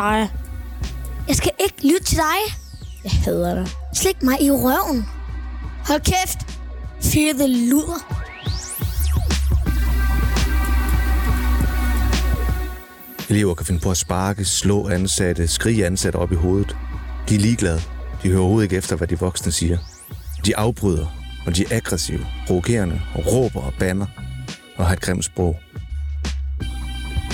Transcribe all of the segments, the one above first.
Dig. Jeg skal ikke lytte til dig. Jeg hader dig. Slik mig i røven. Hold kæft. Fede luder. Elever kan finde på at sparke, slå ansatte, skrige ansatte op i hovedet. De er ligeglade. De hører overhovedet ikke efter, hvad de voksne siger. De afbryder, og de er aggressive, provokerende, og råber og banner, og har et grimt sprog.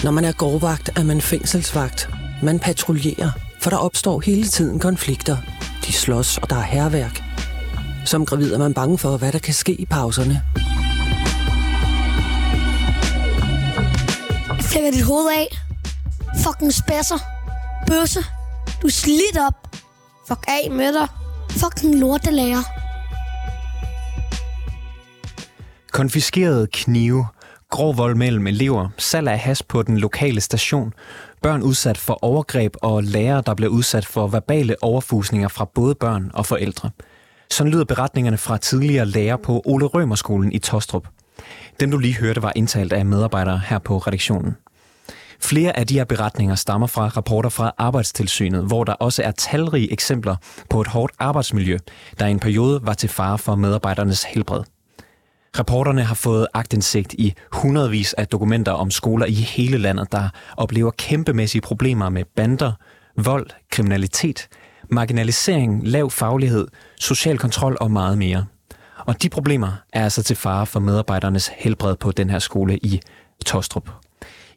Når man er gårdvagt, er man fængselsvagt. Man patruljerer, for der opstår hele tiden konflikter. De slås, og der er herværk. Som gravid er man bange for, hvad der kan ske i pauserne. Flækker dit hoved af. Fucking spasser. Bøsse. Du er slidt op. Fuck af med dig. Fucking lortelærer. Konfiskerede knive, grov vold mellem elever, salg af has på den lokale station, børn udsat for overgreb og lærere, der bliver udsat for verbale overfusninger fra både børn og forældre. Sådan lyder beretningerne fra tidligere lærere på Ole Rømerskolen i Tostrup. Dem du lige hørte var indtalt af medarbejdere her på redaktionen. Flere af de her beretninger stammer fra rapporter fra Arbejdstilsynet, hvor der også er talrige eksempler på et hårdt arbejdsmiljø, der i en periode var til fare for medarbejdernes helbred. Rapporterne har fået agtindsigt i hundredvis af dokumenter om skoler i hele landet, der oplever kæmpemæssige problemer med bander, vold, kriminalitet, marginalisering, lav faglighed, social kontrol og meget mere. Og de problemer er altså til fare for medarbejdernes helbred på den her skole i Tostrup.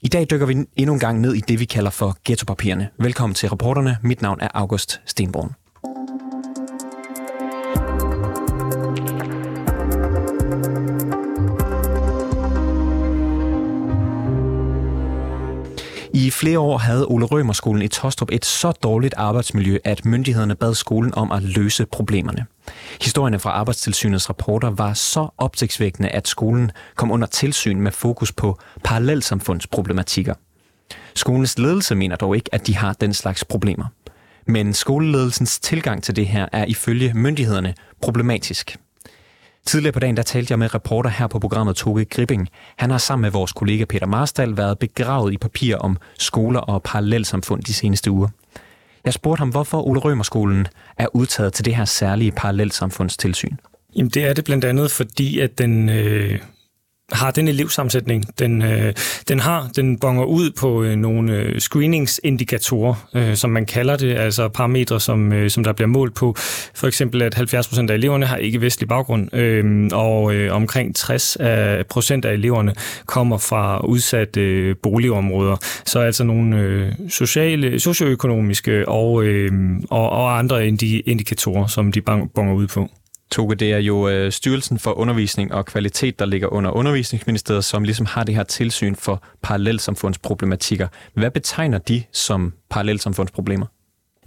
I dag dykker vi endnu en gang ned i det, vi kalder for ghettopapirerne. Velkommen til reporterne. Mit navn er August Stenbrun. Flere år havde Ole Rømerskolen i Tostrup et så dårligt arbejdsmiljø, at myndighederne bad skolen om at løse problemerne. Historierne fra Arbejdstilsynets rapporter var så opsigtsvækkende, at skolen kom under tilsyn med fokus på parallelsamfundsproblematikker. Skolens ledelse mener dog ikke, at de har den slags problemer. Men skoleledelsens tilgang til det her er ifølge myndighederne problematisk. Tidligere på dagen der talte jeg med reporter her på programmet Toge Gripping. Han har sammen med vores kollega Peter Marstal været begravet i papir om skoler og parallelsamfund de seneste uger. Jeg spurgte ham, hvorfor Ole Rømerskolen er udtaget til det her særlige parallelsamfundstilsyn. Jamen det er det blandt andet, fordi at den øh, har den elevsammensætning. Den, øh, den har, den bonger ud på øh, nogle øh, screeningsindikatorer, øh, som man kalder det, altså parametre, som, øh, som der bliver målt på. For eksempel, at 70% af eleverne har ikke vestlig baggrund, øh, og øh, omkring 60 af, procent af eleverne kommer fra udsatte øh, boligområder. Så altså nogle øh, sociale, socioøkonomiske og, øh, og, og andre indi- indikatorer, som de bonger ud på. Toge, det er jo øh, Styrelsen for Undervisning og Kvalitet, der ligger under Undervisningsministeriet, som ligesom har det her tilsyn for parallelsamfundsproblematikker. Hvad betegner de som parallelsamfundsproblemer?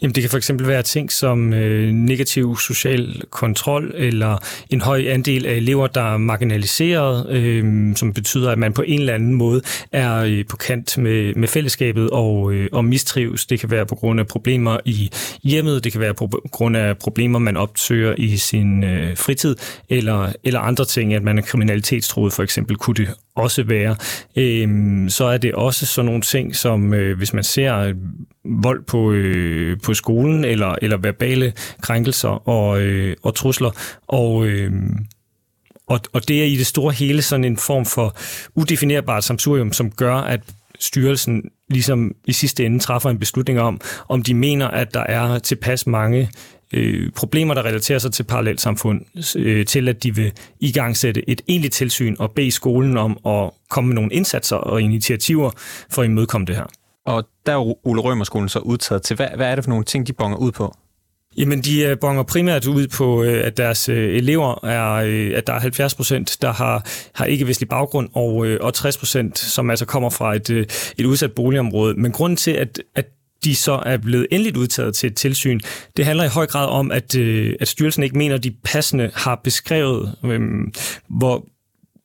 Jamen, det kan for eksempel være ting som øh, negativ social kontrol, eller en høj andel af elever, der er marginaliseret, øh, som betyder, at man på en eller anden måde er øh, på kant med, med fællesskabet og, øh, og mistrives. Det kan være på grund af problemer i hjemmet, det kan være på grund af problemer, man opsøger i sin øh, fritid, eller, eller andre ting, at man er kriminalitetstroet for eksempel, kunne det også være. Øhm, så er det også sådan nogle ting, som øh, hvis man ser øh, vold på, øh, på skolen, eller, eller verbale krænkelser og, øh, og trusler, og... Øh, og, og det er i det store hele sådan en form for udefinerbart samsurium, som gør, at styrelsen ligesom i sidste ende træffer en beslutning om, om de mener, at der er tilpas mange øh, problemer, der relaterer sig til parallelsamfund, øh, til at de vil i gang sætte et egentligt tilsyn og bede skolen om at komme med nogle indsatser og initiativer for at imødekomme det her. Og der er Ole Rømerskolen så udtaget til. Hvad, hvad er det for nogle ting, de bonger ud på? Jamen, de øh, bonger primært ud på, øh, at deres øh, elever er, at der er 70 procent, der har, har ikke-vestlig baggrund, og, og 60 procent, som altså kommer fra et, et udsat boligområde. Men grunden til, at, at de så er blevet endeligt udtaget til et tilsyn. Det handler i høj grad om, at, øh, at styrelsen ikke mener, at de passende har beskrevet, øh, hvor,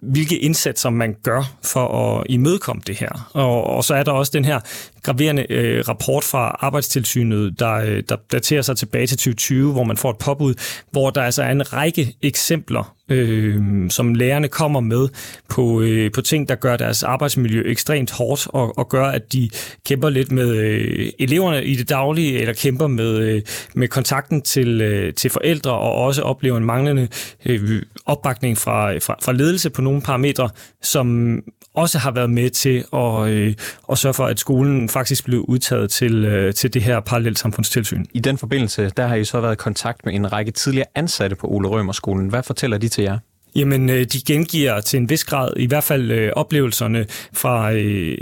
hvilke indsatser man gør for at imødekomme det her. Og, og så er der også den her graverende øh, rapport fra Arbejdstilsynet, der, øh, der daterer sig tilbage til 2020, hvor man får et påbud, hvor der altså er en række eksempler øh, som lærerne kommer med på, øh, på ting, der gør deres arbejdsmiljø ekstremt hårdt og, og gør, at de kæmper lidt med øh, eleverne i det daglige, eller kæmper med, øh, med kontakten til, øh, til forældre, og også oplever en manglende øh, opbakning fra, fra, fra ledelse på nogle parametre, som også har været med til at, øh, at sørge for, at skolen faktisk blev udtaget til, øh, til det her parallelt samfundstilsyn. I den forbindelse, der har I så været i kontakt med en række tidligere ansatte på Ole Rømerskolen. Hvad fortæller de til jer? Jamen, øh, de gengiver til en vis grad i hvert fald øh, oplevelserne fra, øh,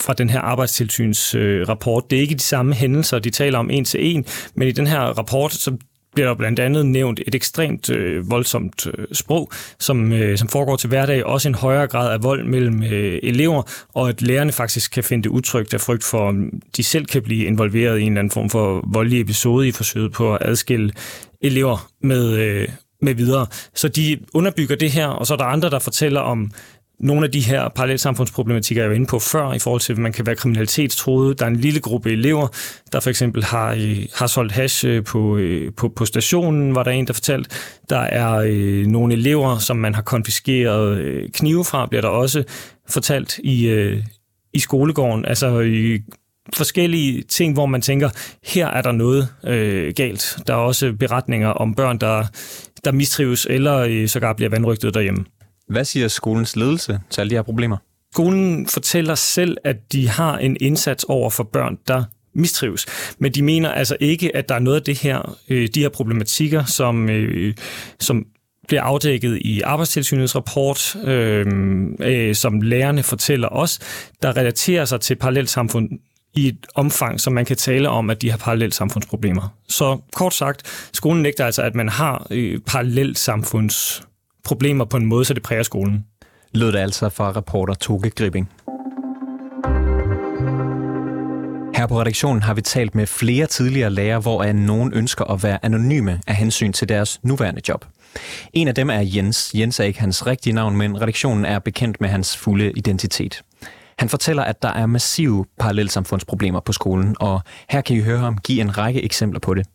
fra den her arbejdstilsynsrapport. Det er ikke de samme hændelser, de taler om en til en, men i den her rapport, så bliver der blandt andet nævnt et ekstremt øh, voldsomt øh, sprog, som, øh, som foregår til hverdag, også en højere grad af vold mellem øh, elever, og at lærerne faktisk kan finde det utrygt af frygt for, om de selv kan blive involveret i en eller anden form for voldelig episode i forsøget på at adskille elever med, øh, med videre. Så de underbygger det her, og så er der andre, der fortæller om nogle af de her parallelsamfundsproblematikker, jeg var inde på før, i forhold til, at man kan være kriminalitetstroet. Der er en lille gruppe elever, der for eksempel har, øh, har solgt hash øh, på, øh, på, på stationen, var der en, der fortalte. Der er øh, nogle elever, som man har konfiskeret øh, knive fra, bliver der også fortalt i, øh, i skolegården. Altså i forskellige ting, hvor man tænker, her er der noget øh, galt. Der er også beretninger om børn, der, der mistrives eller øh, sågar bliver vandrygtet derhjemme. Hvad siger skolens ledelse til alle de her problemer? Skolen fortæller selv, at de har en indsats over for børn, der mistrives. Men de mener altså ikke, at der er noget af det her, øh, de her problematikker, som, øh, som bliver afdækket i arbejdstilsynets rapport, øh, øh, som lærerne fortæller os, der relaterer sig til parallelsamfund i et omfang, som man kan tale om, at de har parallelt samfundsproblemer. Så kort sagt, skolen nægter altså, at man har øh, parallelt samfunds problemer på en måde, så det præger skolen. Lød det altså fra reporter Toge Gripping. Her på redaktionen har vi talt med flere tidligere lærere, hvor nogen ønsker at være anonyme af hensyn til deres nuværende job. En af dem er Jens. Jens er ikke hans rigtige navn, men redaktionen er bekendt med hans fulde identitet. Han fortæller, at der er massive parallelsamfundsproblemer på skolen, og her kan I høre ham give en række eksempler på det.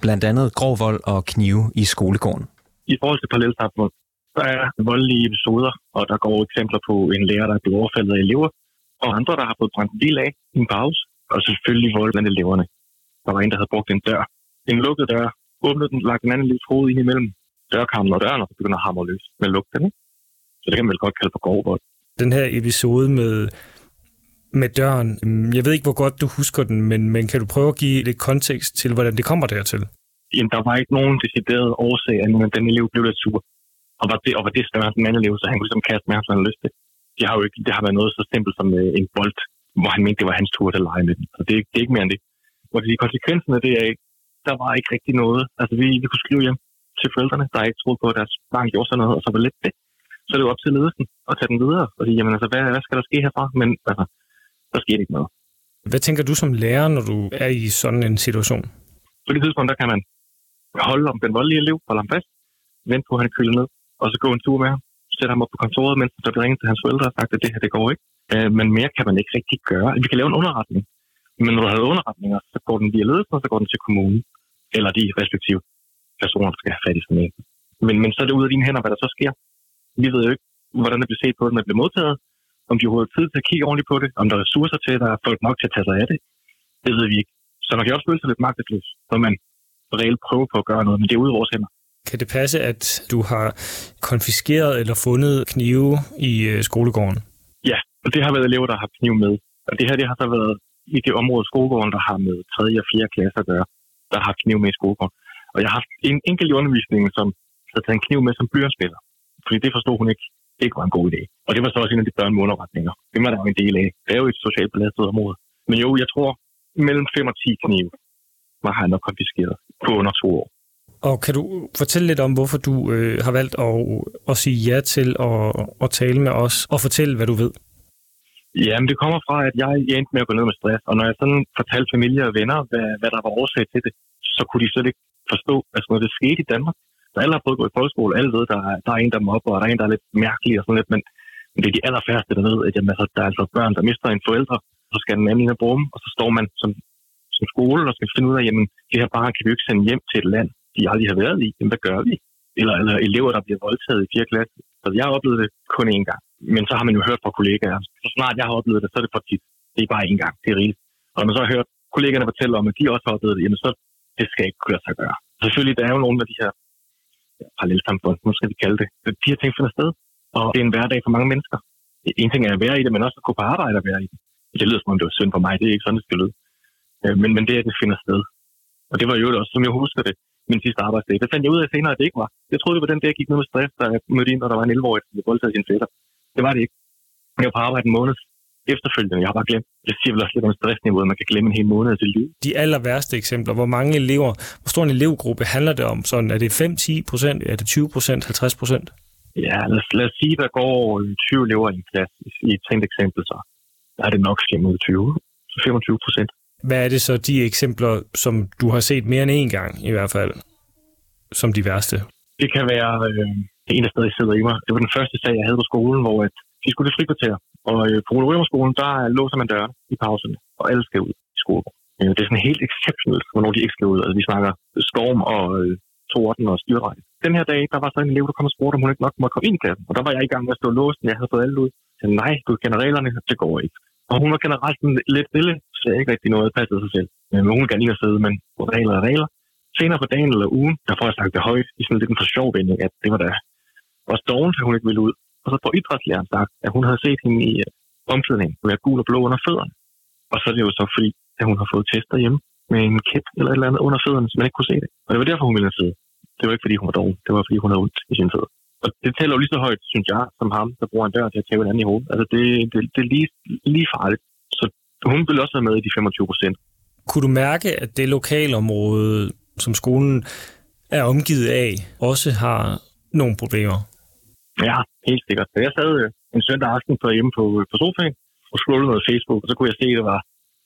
Blandt andet grov vold og knive i skolegården. I forhold til parallelsamfund, der er voldelige episoder, og der går eksempler på en lærer, der er blevet overfaldet af elever, og andre, der har fået brændt en bil af i en pause, og selvfølgelig vold blandt eleverne. Der var en, der havde brugt en dør. En lukket dør, åbnet den, lagt en anden lille hoved ind imellem dørkammen og døren, og så begynder at hamre løs med lugten. Så det kan man vel godt kalde for grov Den her episode med, med døren, mm, jeg ved ikke, hvor godt du husker den, men, men kan du prøve at give lidt kontekst til, hvordan det kommer dertil? Jamen, der var ikke nogen decideret årsag, at den elev blev lidt sur. Og var det, og var det større end den anden elev, så han kunne ligesom kaste med ham, som han lyst til. Det har jo ikke, det har været noget så simpelt som øh, en bold, hvor han mente, det var hans tur til at lege med den. Så det, det er ikke mere end det. Og de konsekvenserne, det er ikke, der var ikke rigtig noget. Altså, vi, vi kunne skrive hjem til forældrene, der ikke troede på, at deres barn gjorde sådan noget, og så var lidt det. Så er det jo op til ledelsen at tage den videre, og sige, jamen altså, hvad, hvad skal der ske herfra? Men altså, der sker ikke noget. Hvad tænker du som lærer, når du er i sådan en situation? På det tidspunkt, der kan man holde om den voldelige elev, holde ham fast, vente på, at han køler ned, og så gå en tur med ham, sætte ham op på kontoret, mens der bliver ringet til hans forældre og sagt, at det her, det går ikke. Øh, men mere kan man ikke rigtig gøre. Vi kan lave en underretning, men når du har underretninger, så går den via ledelsen, og så går den til kommunen, eller de respektive personer, der skal have fat i sådan en. Men, men så er det ud af dine hænder, hvad der så sker. Vi ved jo ikke, hvordan det bliver set på, når det bliver modtaget, om de overhovedet tid til at kigge ordentligt på det, om der er ressourcer til, der er folk nok til at tage sig af det. Det ved vi ikke. Så man kan også føle sig lidt magtesløs, når man reelt prøver på at gøre noget, men det er ude af vores hænder. Kan det passe, at du har konfiskeret eller fundet knive i øh, skolegården? Ja, og det har været elever, der har kniv med. Og det her det har så været i det område af skolegården, der har med 3. og 4. klasse at gøre, der har kniv med i skolegården. Og jeg har haft en enkelt i undervisningen, som havde taget en kniv med som blyerspiller. Fordi det forstod hun ikke, det ikke var en god idé. Og det var så også en af de børn med underretninger. Det var der jo en del af. Det er jo et socialt belastet område. Men jo, jeg tror, mellem 5 og 10 knive var han nok konfiskeret på under to år. Og kan du fortælle lidt om, hvorfor du øh, har valgt at, at sige ja til at, at tale med os og fortælle, hvad du ved? Jamen, det kommer fra, at jeg endte med at gå ned med stress. Og når jeg sådan fortalte familie og venner, hvad, hvad der var årsag til det, så kunne de slet ikke forstå, at sådan noget det skete i Danmark. Så alle har prøvet at gå i folkeskole, alle ved, der, der er en, der mobber, og der er en, der er lidt mærkelig og sådan lidt, men, men det er de allerfærreste, der ved, at jamen, altså, der er altså børn, der mister en forældre, så skal den anden ind brum, og så står man som, som skole og skal finde ud af, jamen, det her barn kan vi jo ikke sende hjem til et land, de aldrig har været i. Jamen, hvad gør vi? eller, eller elever, der bliver voldtaget i 4. klasse. Så jeg har oplevet det kun én gang. Men så har man jo hørt fra kollegaer. Så snart jeg har oplevet det, så er det for tit. Det er bare én gang. Det er rigeligt. Og når man så har hørt kollegaerne fortælle om, at de også har oplevet det, jamen så det skal ikke kunne lade sig gøre. Selvfølgelig, der er jo nogle af de her ja, parallelsamfund, nu skal vi kalde det. De her ting finder sted, og det er en hverdag for mange mennesker. En ting er at være i det, men også at gå på arbejde og være i det. Det lyder som om det var synd for mig, det er ikke sådan, det skal lyde. Øh, men, men det er, at det finder sted. Og det var jo også, som jeg husker det, min sidste arbejdsdag. Det fandt jeg ud af senere, at det ikke var. Jeg troede, det var den dag, jeg gik ned med stress, jeg mødte ind, når der var en 11-årig, der blev voldtaget sin fætter. Det var det ikke. Jeg var på arbejde en måned efterfølgende. Jeg har bare glemt. Det siger vel også lidt om stressniveauet. Man kan glemme en hel måned af sit liv. De aller værste eksempler. Hvor mange elever, hvor stor en elevgruppe handler det om? Sådan, er det 5-10 procent? Er det 20 procent? 50 procent? Ja, lad os, lad os sige, der går 20 elever i en klasse i et tænkt eksempel, så der er det nok 5 ud af 20. Så 25 procent. Hvad er det så de eksempler, som du har set mere end én gang i hvert fald, som de værste? Det kan være øh, ene der stadig sidder i mig. Det var den første sag, jeg havde på skolen, hvor at vi skulle til frikvarter. Og øh, på Rømerskolen, der øh, låser man døren i pauserne, og alle skal ud i skole. Øh, det er sådan helt exceptionelt, hvornår de ikke skal ud. Altså, vi snakker storm og øh, torden og styrregn. Den her dag, der var så en elev, der kom og spurgte, om hun ikke nok måtte komme ind i klassen. Og der var jeg i gang med at stå låsen. Jeg havde fået alle ud. Jeg sagde, nej, du kender reglerne, det går ikke. Og hun var generelt lidt stille, ikke rigtig noget passede sig selv. Men hun kan gerne lige at sidde, men regler og regler. Senere på dagen eller ugen, der får jeg sagt det højt i sådan lidt en for sjov vending, at det var da også doven, at hun ikke ville ud. Og så får idrætslæreren sagt, at hun havde set hende i øh, omklædningen være gul og blå under fødderne. Og så er det jo så fordi, at hun har fået tester hjemme med en kæp eller et eller andet under fødderne, så man ikke kunne se det. Og det var derfor, hun ville sidde. Det var ikke fordi, hun var doven. Det var fordi, hun havde ondt i sin fødder. Og det tæller jo lige så højt, synes jeg, som ham, der bruger en dør til at tæve en anden i hovedet. Altså, det, det, det er lige, lige farligt. Hun vil også være med i de 25 procent. Kunne du mærke, at det lokalområde, som skolen er omgivet af, også har nogle problemer? Ja, helt sikkert. Jeg sad øh, en søndag aften på hjemme på, øh, på sofaen og scrollede noget Facebook, og så kunne jeg se, at det var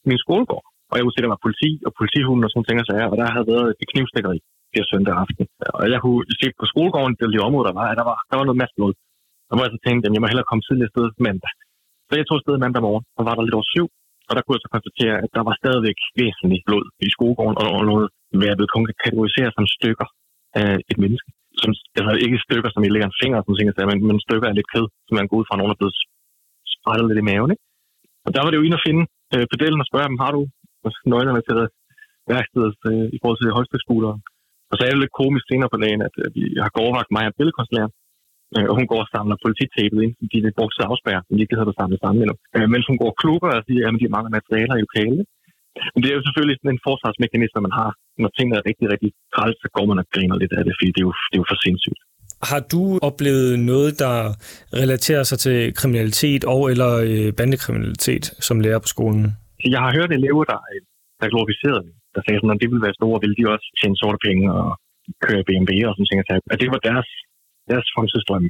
min skolegård. Og jeg kunne se, at der var politi og politihunden og sådan ting, så og der havde været et knivstikkeri her søndag aften. Og jeg kunne se på skolegården, det lille område, der var, at der var, der var noget masse blod. Og hvor jeg så tænkte, at jeg må hellere komme tidligere sted mandag. Så jeg tog afsted mandag morgen, og var der lidt over syv. Og der kunne jeg så konstatere, at der var stadigvæk væsentligt blod i skogården, og noget, hvad jeg blev kategorisere som stykker af et menneske som, altså ikke stykker, som I lægger en finger, som siger, altså, men, men stykker af lidt kød, som man går ud fra, nogen er blevet sprættet lidt i maven. Ikke? Og der var det jo ind at finde øh, pedellen og spørge dem, har du nøglerne til øh, værkstedet øh, i forhold til højstøjskugleren? Og så er det lidt komisk senere på dagen, at øh, vi har gårdvagt mig og billedkunstlærer, øh, og hun går og samler polititabet ind, fordi det er brugt til afspærre, men ikke havde det samlet sammen endnu. Øh, mens hun går og klukker og siger, at de mangler materialer i lokalet. Men det er jo selvfølgelig sådan en forsvarsmekanisme, man har. Når tingene er rigtig, rigtig træls, så går man og griner lidt af det, fordi det er jo, det er jo for sindssygt. Har du oplevet noget, der relaterer sig til kriminalitet og eller øh, bandekriminalitet som lærer på skolen? Jeg har hørt elever, der, der er glorificeret, der sagde sådan, at det ville være store, ville de også tjene sorte penge og køre BMW og sådan ting. At det var deres, deres fremtidsdrøm.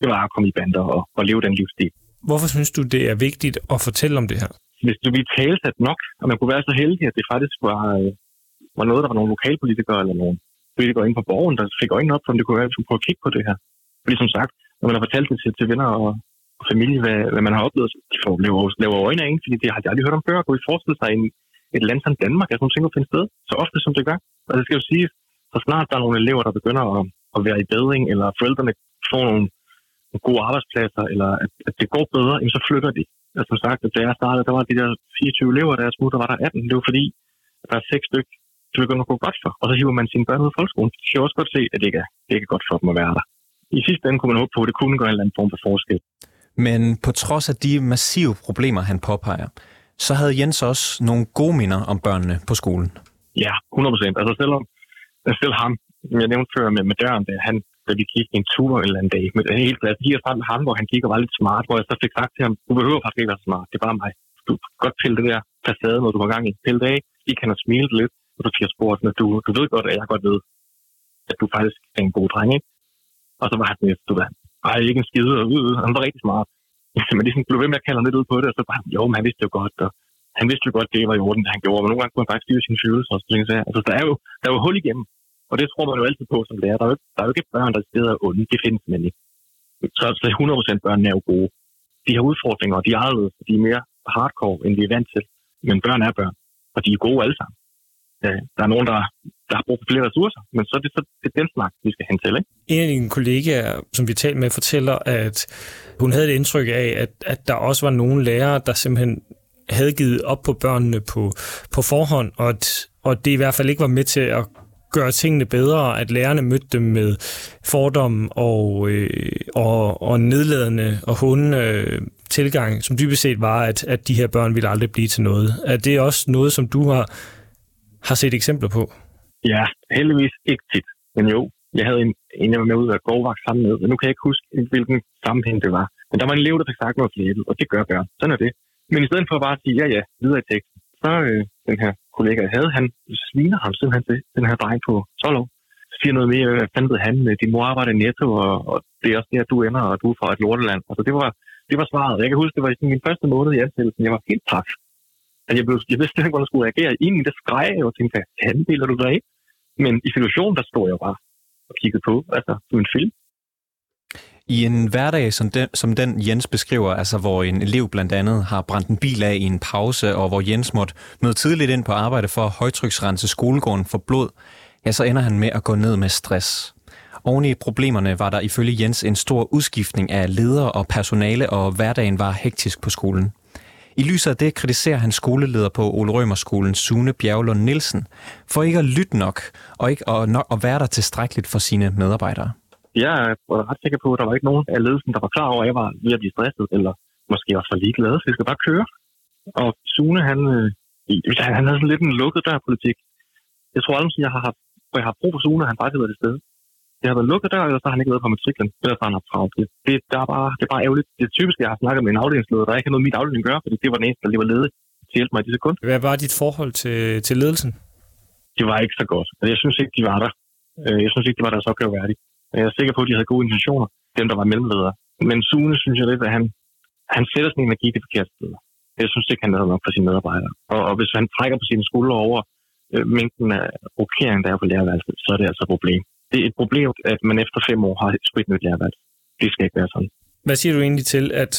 Det var at komme i bander og, og leve den livsstil. Hvorfor synes du, det er vigtigt at fortælle om det her? hvis du ville tale sat nok, og man kunne være så heldig, at det faktisk var, øh, var noget, der var nogle lokalpolitikere eller nogle politikere inde på borgen, der fik øjnene op for, om det kunne være, at vi skulle prøve at kigge på det her. Fordi som sagt, når man har fortalt det til, til venner og, og familie, hvad, hvad man har oplevet, så de får laver, laver øjne af en, fordi det har de aldrig hørt om før. Kunne I forestille sig en, et land som Danmark, at nogle ting finde sted, så ofte som det gør. Og det skal jo sige, så snart der er nogle elever, der begynder at, at være i bedring, eller forældrene får nogle, nogle gode arbejdspladser, eller at, at det går bedre, så flytter de altså, som sagt, da jeg startede, der var de der 24 elever, der jeg smuttede, der var der 18. Det var fordi, der er seks stykker, det begynder at gå godt for. Og så hiver man sine børn ud af folkeskolen. Så kan jeg også godt se, at det ikke er, det ikke er godt for dem at være der. I sidste ende kunne man håbe på, at det kunne gøre en eller anden form for forskel. Men på trods af de massive problemer, han påpeger, så havde Jens også nogle gode minder om børnene på skolen. Ja, 100 procent. Altså selvom selv ham, som jeg nævnte før med, med døren, der, han, da vi gik en tur en eller anden dag. med en øh, helt plads, lige sammen med ham, hvor han gik og var lidt smart, hvor jeg så fik sagt til ham, du behøver faktisk ikke være smart, det er bare mig. Du kan godt pille det der facade, når du har gang i. Pille det af, I han have smilet lidt, og du fik spurgt, men du, du ved godt, at jeg godt ved, at du faktisk er en god dreng, ikke? Og så var han sådan, du var, ej, ikke en skide, og øh, han var rigtig smart. Så man ligesom blev ved med at kalde lidt ud på det, og så bare, jo, men han vidste jo godt, og han vidste jo godt, det var i orden, det han gjorde, men nogle gange kunne han faktisk styre sine følelser og så tænkte jeg, Altså, der er jo, der er jo hul igennem. Og det tror man jo altid på som lærer. Der er jo ikke, der er jo ikke børn, der er onde. Det findes man ikke. Så, så 100% børn er jo gode. De har udfordringer, og de er anderledes. De er mere hardcore, end vi er vant til. Men børn er børn, og de er gode alle sammen. Der er nogen, der der har brug for flere ressourcer, men så er det så det er den slags, vi skal hen til, ikke? En af dine kollegaer, som vi talte med, fortæller, at hun havde et indtryk af, at, at der også var nogle lærere, der simpelthen havde givet op på børnene på, på forhånd, og at, og det i hvert fald ikke var med til at gøre tingene bedre, at lærerne mødte dem med fordom og, øh, og, og nedladende og hundende øh, tilgang, som dybest set var, at, at de her børn ville aldrig blive til noget. Er det også noget, som du har, har set eksempler på? Ja, heldigvis ikke tit. Men jo, jeg havde en, en jeg var med ud af gårdvagt sammen med, men nu kan jeg ikke huske, hvilken sammenhæng det var. Men der var en elev, der fik sagt noget flettet, og det gør børn. Sådan er det. Men i stedet for bare at sige, ja ja, videre i tekst, så øh, den her kollega, jeg havde, han sviner ham simpelthen til, den her dreng på 12 år. Siger noget mere, hvad fanden ved han, øh, din mor arbejder i netto, og, og det er også der, du ender, og du er fra et lorteland. Altså det var, det var svaret. Jeg kan huske, det var i min første måned i ansættelsen. Jeg var helt træt. Altså, jeg, blev, jeg vidste ikke, hvordan jeg skulle reagere. Egentlig der skreg jeg og tænkte, hvad deler du dig Men i situationen, der stod jeg bare og kiggede på, altså som en film. I en hverdag som den, som den Jens beskriver, altså hvor en elev blandt andet har brændt en bil af i en pause, og hvor Jens måtte møde tidligt ind på arbejde for at højtryksrense skolegården for blod, ja, så ender han med at gå ned med stress. Oven i problemerne var der ifølge Jens en stor udskiftning af ledere og personale, og hverdagen var hektisk på skolen. I lyset af det kritiserer han skoleleder på Ole Rømerskolen, Sune Bjerglund Nielsen, for ikke at lytte nok og ikke at, nok at være der tilstrækkeligt for sine medarbejdere jeg er ret sikker på, at der var ikke nogen af ledelsen, der var klar over, at jeg var ved at blive stresset, eller måske også for ligeglad, så vi skal bare køre. Og Sune, han, øh, han havde sådan lidt en lukket dør-politik. Jeg tror aldrig, at jeg har haft, for jeg har brug for Sune, han bare været det sted. Det har været lukket dør, eller så har han ikke været på matriklen, eller så har han haft travlt. Det, det, der er bare, det er bare ærgerligt. Det er typisk, jeg har snakket med en afdelingsleder, der ikke har noget med mit afdeling at gøre, fordi det var den eneste, der lige var ledig til at hjælpe mig i de sekunder. Hvad var dit forhold til, til ledelsen? Det var ikke så godt. Jeg synes ikke, de var der. Øh, jeg synes ikke, det var deres opgave værdigt. Jeg er sikker på, at de havde gode intentioner, dem der var mellemledere. Men Sune synes jeg lidt, at han, han sætter sin energi det forkerte sted. Jeg synes ikke, han er nok for sine medarbejdere. Og, og hvis han trækker på sine skuldre over øh, mængden af rokering, der er på lærerværelset, så er det altså et problem. Det er et problem, at man efter fem år har et nyt lærerværelse. Det skal ikke være sådan. Hvad siger du egentlig til, at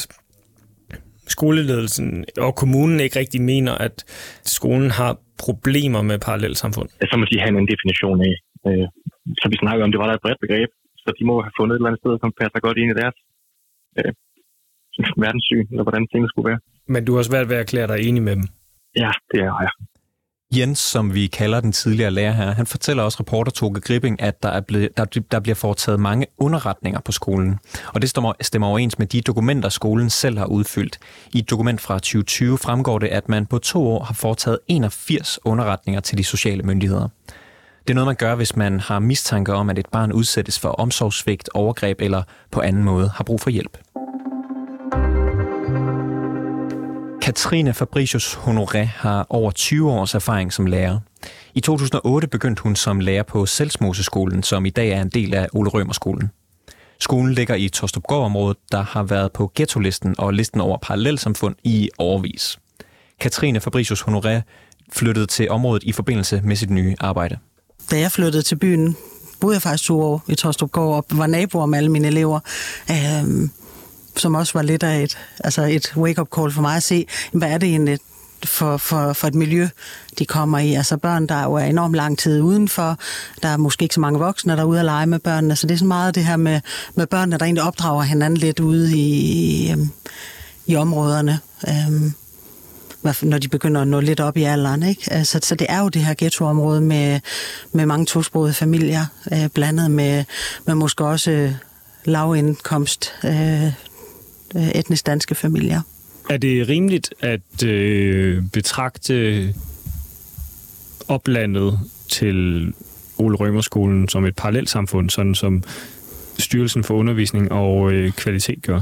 skoleledelsen og kommunen ikke rigtig mener, at skolen har problemer med parallelsamfund? Så må de have en definition af, øh, så vi snakker om, det var der et bredt begreb, så de må have fundet et eller andet sted, som passer godt ind i deres øh, verdenssyn, eller hvordan tingene skulle være. Men du har også været ved at erklære dig enig med dem? Ja, det er jeg. Jens, som vi kalder den tidligere lærer her, han fortæller også reporter Toge Gripping, at der, er blevet, der, der bliver foretaget mange underretninger på skolen. Og det stemmer, stemmer overens med de dokumenter, skolen selv har udfyldt. I et dokument fra 2020 fremgår det, at man på to år har foretaget 81 underretninger til de sociale myndigheder. Det er noget, man gør, hvis man har mistanke om, at et barn udsættes for omsorgssvigt, overgreb eller på anden måde har brug for hjælp. Katrine Fabricius Honoré har over 20 års erfaring som lærer. I 2008 begyndte hun som lærer på Selsmoseskolen, som i dag er en del af Ole Rømerskolen. Skolen ligger i Torstrupgård-området, der har været på ghetto-listen og listen over parallelsamfund i overvis. Katrine Fabricius Honoré flyttede til området i forbindelse med sit nye arbejde. Da jeg flyttede til byen, boede jeg faktisk to år i Torstrupgård og var naboer med alle mine elever. Øh, som også var lidt af et, altså et wake-up call for mig at se, hvad er det egentlig for, for, for et miljø, de kommer i. Altså børn, der jo er enormt lang tid udenfor. Der er måske ikke så mange voksne, der er ude at lege med børnene. Så det er så meget det her med, med børnene, der egentlig opdrager hinanden lidt ude i, i, i områderne. Øhm, når de begynder at nå lidt op i alderen. Ikke? Altså, så det er jo det her ghettoområde med, med mange tosprogede familier, øh, blandet med, med måske også lavindkomst øh, etnisk danske familier. Er det rimeligt at øh, betragte oplandet til Ole Rømerskolen som et parallelsamfund, sådan som Styrelsen for Undervisning og øh, Kvalitet gør?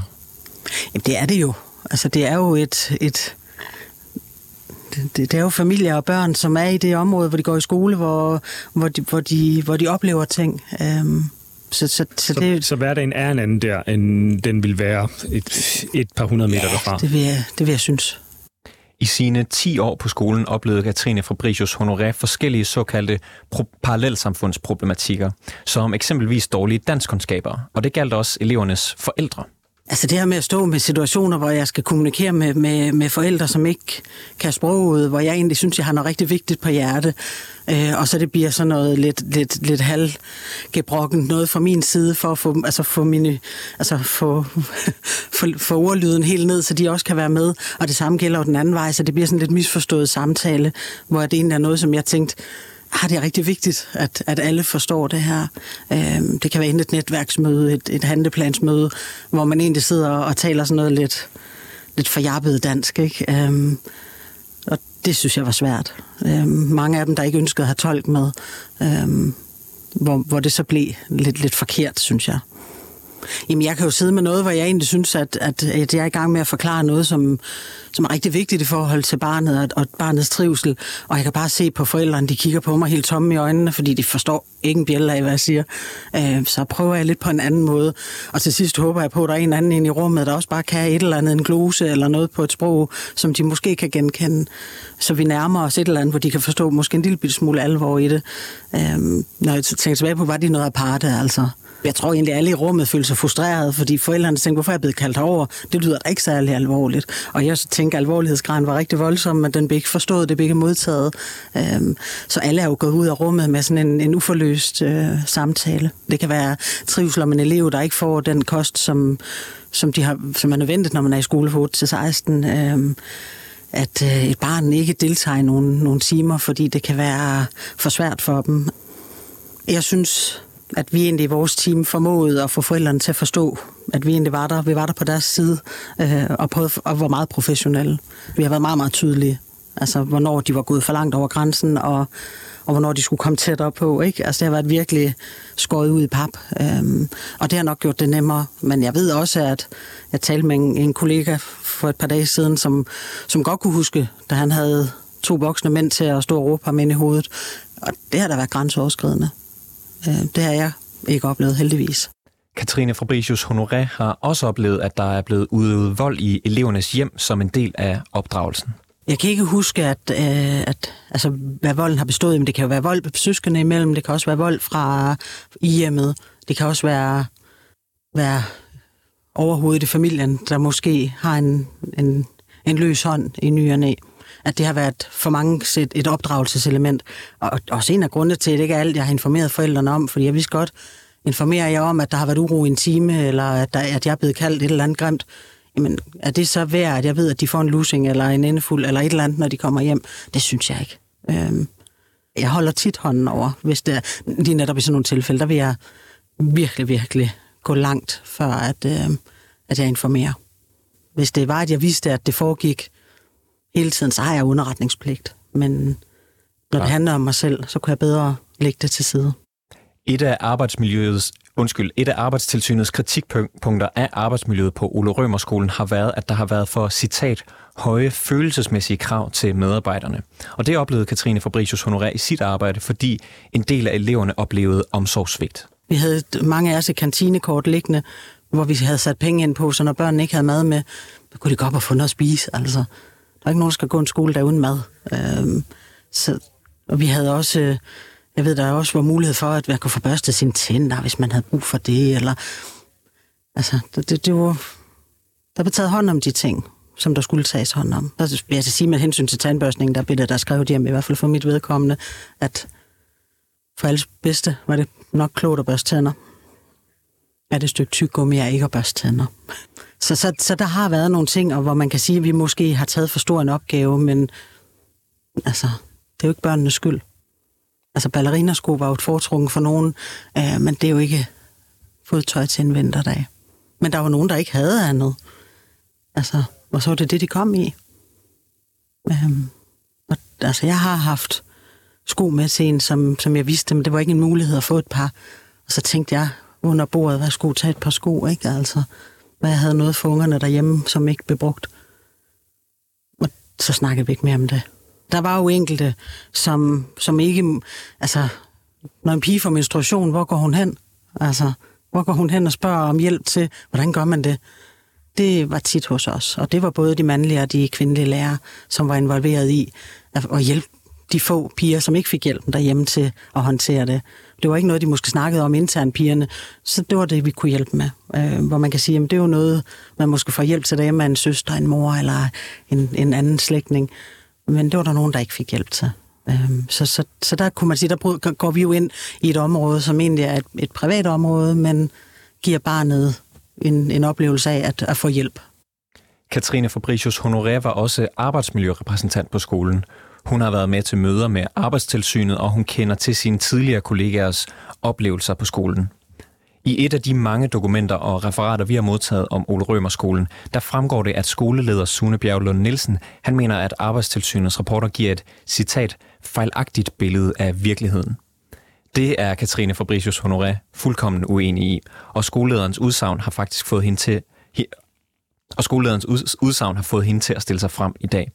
Jamen, det er det jo. Altså, det er jo et, et det, det er jo familier og børn, som er i det område, hvor de går i skole, hvor, hvor, de, hvor, de, hvor de oplever ting. Øhm, så, så, så, så, det, så hverdagen er en anden der, end den vil være et, et par hundrede meter ja, derfra? det vil, jeg, det vil jeg synes. I sine 10 år på skolen oplevede Katrine Fabricius Honoré forskellige såkaldte pro- parallelsamfundsproblematikker, som eksempelvis dårlige danskkundskaber, og det galt også elevernes forældre. Altså det her med at stå med situationer, hvor jeg skal kommunikere med, med, med forældre, som ikke kan sproget, hvor jeg egentlig synes, jeg har noget rigtig vigtigt på hjerte, øh, og så det bliver sådan noget lidt, lidt, lidt halvgebrokken noget fra min side, for at få, altså få, mine, altså få, få, for ordlyden helt ned, så de også kan være med, og det samme gælder jo den anden vej, så det bliver sådan lidt misforstået samtale, hvor det egentlig er noget, som jeg tænkte, ah, det er rigtig vigtigt, at, at alle forstår det her. Øhm, det kan være et netværksmøde, et, et handleplansmøde, hvor man egentlig sidder og taler sådan noget lidt, lidt forjappet dansk. Ikke? Øhm, og det synes jeg var svært. Øhm, mange af dem, der ikke ønskede at have tolk med, øhm, hvor, hvor det så blev lidt, lidt forkert, synes jeg. Jamen, jeg kan jo sidde med noget, hvor jeg egentlig synes, at, at, at jeg er i gang med at forklare noget, som, som er rigtig vigtigt i forhold til barnet og, og barnets trivsel. Og jeg kan bare se på forældrene, de kigger på mig helt tomme i øjnene, fordi de forstår ikke en bjæl af, hvad jeg siger. Øh, så prøver jeg lidt på en anden måde. Og til sidst håber jeg på, at der er en anden ind i rummet, der også bare kan et eller andet, en glose eller noget på et sprog, som de måske kan genkende. Så vi nærmer os et eller andet, hvor de kan forstå måske en lille smule alvor i det. Øh, når jeg tænker tilbage på, var de noget aparte, altså. Jeg tror egentlig, at alle i rummet følte sig frustreret, fordi forældrene tænkte, hvorfor er jeg blevet kaldt over? Det lyder da ikke særlig alvorligt. Og jeg tænker, at alvorlighedsgraden var rigtig voldsom, men den blev ikke forstået, det blev ikke modtaget. Øhm, så alle er jo gået ud af rummet med sådan en, en uforløst øh, samtale. Det kan være trivsel om en elev, der ikke får den kost, som, som, de har, som er nødvendigt, når man er i skole fra 8 til 16. Øhm, at øh, et barn ikke deltager i nogle, nogle timer, fordi det kan være for svært for dem. Jeg synes, at vi egentlig i vores team formåede at få forældrene til at forstå, at vi egentlig var der. Vi var der på deres side øh, og, på, og var meget professionelle. Vi har været meget, meget tydelige. Altså, hvornår de var gået for langt over grænsen, og, og hvornår de skulle komme tættere på. Ikke? Altså, det har været virkelig skåret ud i pap. Øhm, og det har nok gjort det nemmere. Men jeg ved også, at jeg talte med en, en kollega for et par dage siden, som, som godt kunne huske, da han havde to voksne mænd til at stå og råbe ham ind i hovedet. Og det har da været grænseoverskridende. Øh, det har jeg ikke oplevet, heldigvis. Katrine Fabricius Honoré har også oplevet, at der er blevet udøvet vold i elevernes hjem som en del af opdragelsen. Jeg kan ikke huske, at, øh, at altså, hvad volden har bestået. Men det kan jo være vold på søskende imellem. Det kan også være vold fra i hjemmet. Det kan også være, være overhovedet i familien, der måske har en, en, en løs hånd i ny og næ at det har været for mange set et opdragelseselement. Og også en af grundene til, at det ikke er alt, jeg har informeret forældrene om, fordi jeg vidste godt, informerer jeg om, at der har været uro i en time, eller at, der, at jeg er blevet kaldt et eller andet grimt, jamen er det så værd, at jeg ved, at de får en losing eller en endefuld, eller et eller andet, når de kommer hjem? Det synes jeg ikke. Øhm, jeg holder tit hånden over, hvis det er, lige netop i sådan nogle tilfælde, der vil jeg virkelig, virkelig gå langt, før at, øh, at jeg informerer. Hvis det var, at jeg vidste, at det foregik hele tiden, så har jeg underretningspligt. Men når ja. det handler om mig selv, så kunne jeg bedre lægge det til side. Et af arbejdsmiljøets Undskyld, et af arbejdstilsynets kritikpunkter af arbejdsmiljøet på Ole Rømerskolen har været, at der har været for, citat, høje følelsesmæssige krav til medarbejderne. Og det oplevede Katrine Fabricius Honoré i sit arbejde, fordi en del af eleverne oplevede omsorgsvigt. Vi havde mange af os et kantinekort liggende, hvor vi havde sat penge ind på, så når børnene ikke havde mad med, så kunne de gå op og få noget at spise. Altså. Der er ikke nogen, der skal gå en skole der uden mad. Øhm, så, og vi havde også, øh, jeg ved, der også var mulighed for, at man kunne få børstet sine tænder, hvis man havde brug for det, eller, altså, det, det, det var, der blev taget hånd om de ting, som der skulle tages hånd om. Der vil jeg sige med hensyn til tandbørstningen, der blev det der skrev hjem, i hvert fald for mit vedkommende, at for alles bedste var det nok klogt at børste tænder. Er det et stykke tyggegummi, jeg ikke har børst tænder. Så, så, så der har været nogle ting, og hvor man kan sige, at vi måske har taget for stor en opgave, men altså, det er jo ikke børnenes skyld. Altså, ballerinasko var jo et foretrukken for nogen, øh, men det er jo ikke fodtøj til en vinterdag. Men der var nogen, der ikke havde andet. Altså, og så var det det, de kom i. Øhm, og, altså, jeg har haft sko med til en, som, som jeg vidste, men det var ikke en mulighed at få et par. Og så tænkte jeg under bordet, hvad skulle tage et par sko, ikke? Altså, hvad jeg havde noget for ungerne derhjemme, som ikke blev brugt. Og så snakkede vi ikke mere om det. Der var jo enkelte, som, som ikke... Altså, når en pige får menstruation, hvor går hun hen? Altså, hvor går hun hen og spørger om hjælp til, hvordan gør man det? Det var tit hos os, og det var både de mandlige og de kvindelige lærere, som var involveret i at, hjælpe de få piger, som ikke fik hjælpen derhjemme til at håndtere det. Det var ikke noget, de måske snakkede om internt pigerne, så det var det, vi kunne hjælpe med. Øh, hvor man kan sige, at det er jo noget, man måske får hjælp til derhjemme af en søster, en mor eller en, en anden slægtning. Men det var der nogen, der ikke fik hjælp til. Øh, så, så, så der kunne man sige, der går vi jo ind i et område, som egentlig er et, et privat område, men giver barnet en, en oplevelse af at, at få hjælp. Katrine Fabricius Honoré var også arbejdsmiljørepræsentant på skolen. Hun har været med til møder med arbejdstilsynet, og hun kender til sine tidligere kollegaers oplevelser på skolen. I et af de mange dokumenter og referater, vi har modtaget om Ole Rømerskolen, der fremgår det, at skoleleder Sune Bjerglund Nielsen, han mener, at arbejdstilsynets rapporter giver et, citat, fejlagtigt billede af virkeligheden. Det er Katrine Fabricius Honoré fuldkommen uenig i, og skolelederens udsagn har faktisk fået hende til og skolelederens udsagn har fået hende til at stille sig frem i dag.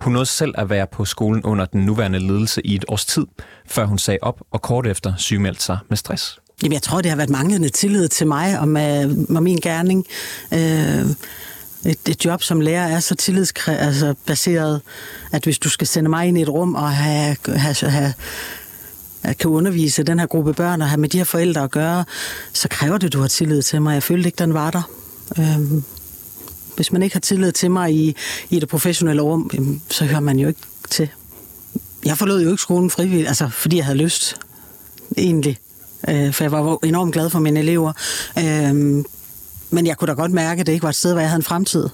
Hun nåede selv at være på skolen under den nuværende ledelse i et års tid, før hun sagde op og kort efter sygemeldte sig med stress. Jamen, jeg tror, det har været manglende tillid til mig og med, med min gerning. Øh, et, et job som lærer er så tillidsbaseret, altså at hvis du skal sende mig ind i et rum og have, have, have at kan undervise den her gruppe børn og have med de her forældre at gøre, så kræver det, at du har tillid til mig. Jeg følte ikke, den var der. Øh, hvis man ikke har tillid til mig i, i det professionelle rum, så hører man jo ikke til. Jeg forlod jo ikke skolen frivilligt, altså fordi jeg havde lyst, egentlig. Øh, for jeg var enormt glad for mine elever. Øh, men jeg kunne da godt mærke, at det ikke var et sted, hvor jeg havde en fremtid.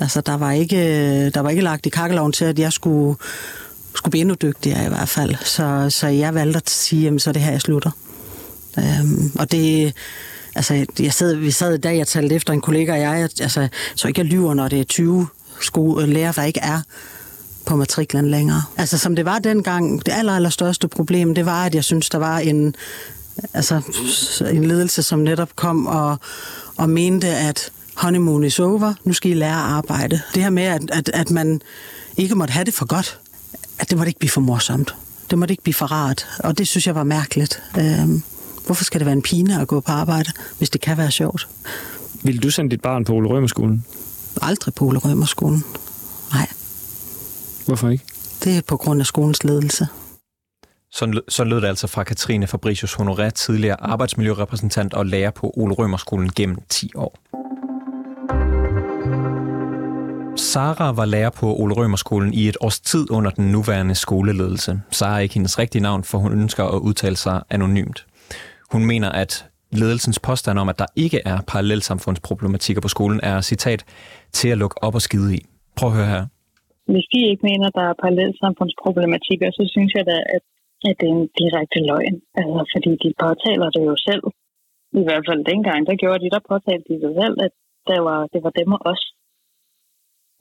Altså, der var ikke, øh, der var ikke lagt i kakkeloven til, at jeg skulle, skulle blive endnu dygtigere i hvert fald. Så, så jeg valgte at sige, jamen, så er det her, jeg slutter. Øhm, og det, altså, jeg sad, vi sad i dag, jeg talte efter en kollega og jeg, altså, så ikke jeg lyver, når det er 20 skole, øh, lærer, der ikke er på matriklen længere. Altså som det var dengang, det aller, aller største problem, det var, at jeg synes, der var en, altså, en ledelse, som netop kom og, og mente, at honeymoon is over, nu skal I lære at arbejde. Det her med, at, at, at man ikke måtte have det for godt, at det måtte ikke blive for morsomt. Det måtte ikke blive for rart, og det synes jeg var mærkeligt. Øhm, Hvorfor skal det være en pine at gå på arbejde, hvis det kan være sjovt? Vil du sende dit barn på Ole Rømerskolen? Aldrig på Ole Rømerskolen. Nej. Hvorfor ikke? Det er på grund af skolens ledelse. Så, så lød det altså fra Katrine Fabricius Honoré, tidligere arbejdsmiljørepræsentant og lærer på Ole Rømerskolen gennem 10 år. Sara var lærer på Ole Rømerskolen i et års tid under den nuværende skoleledelse. Sara er ikke hendes rigtige navn, for hun ønsker at udtale sig anonymt. Hun mener, at ledelsens påstand om, at der ikke er parallelsamfundsproblematikker på skolen, er citat til at lukke op og skide i. Prøv at høre her. Hvis de ikke mener, der er parallelsamfundsproblematikker, så synes jeg da, at, at det er en direkte løgn. Altså, fordi de påtaler det jo selv. I hvert fald dengang, der gjorde de, der påtalte de det selv, at der var, det var dem og os.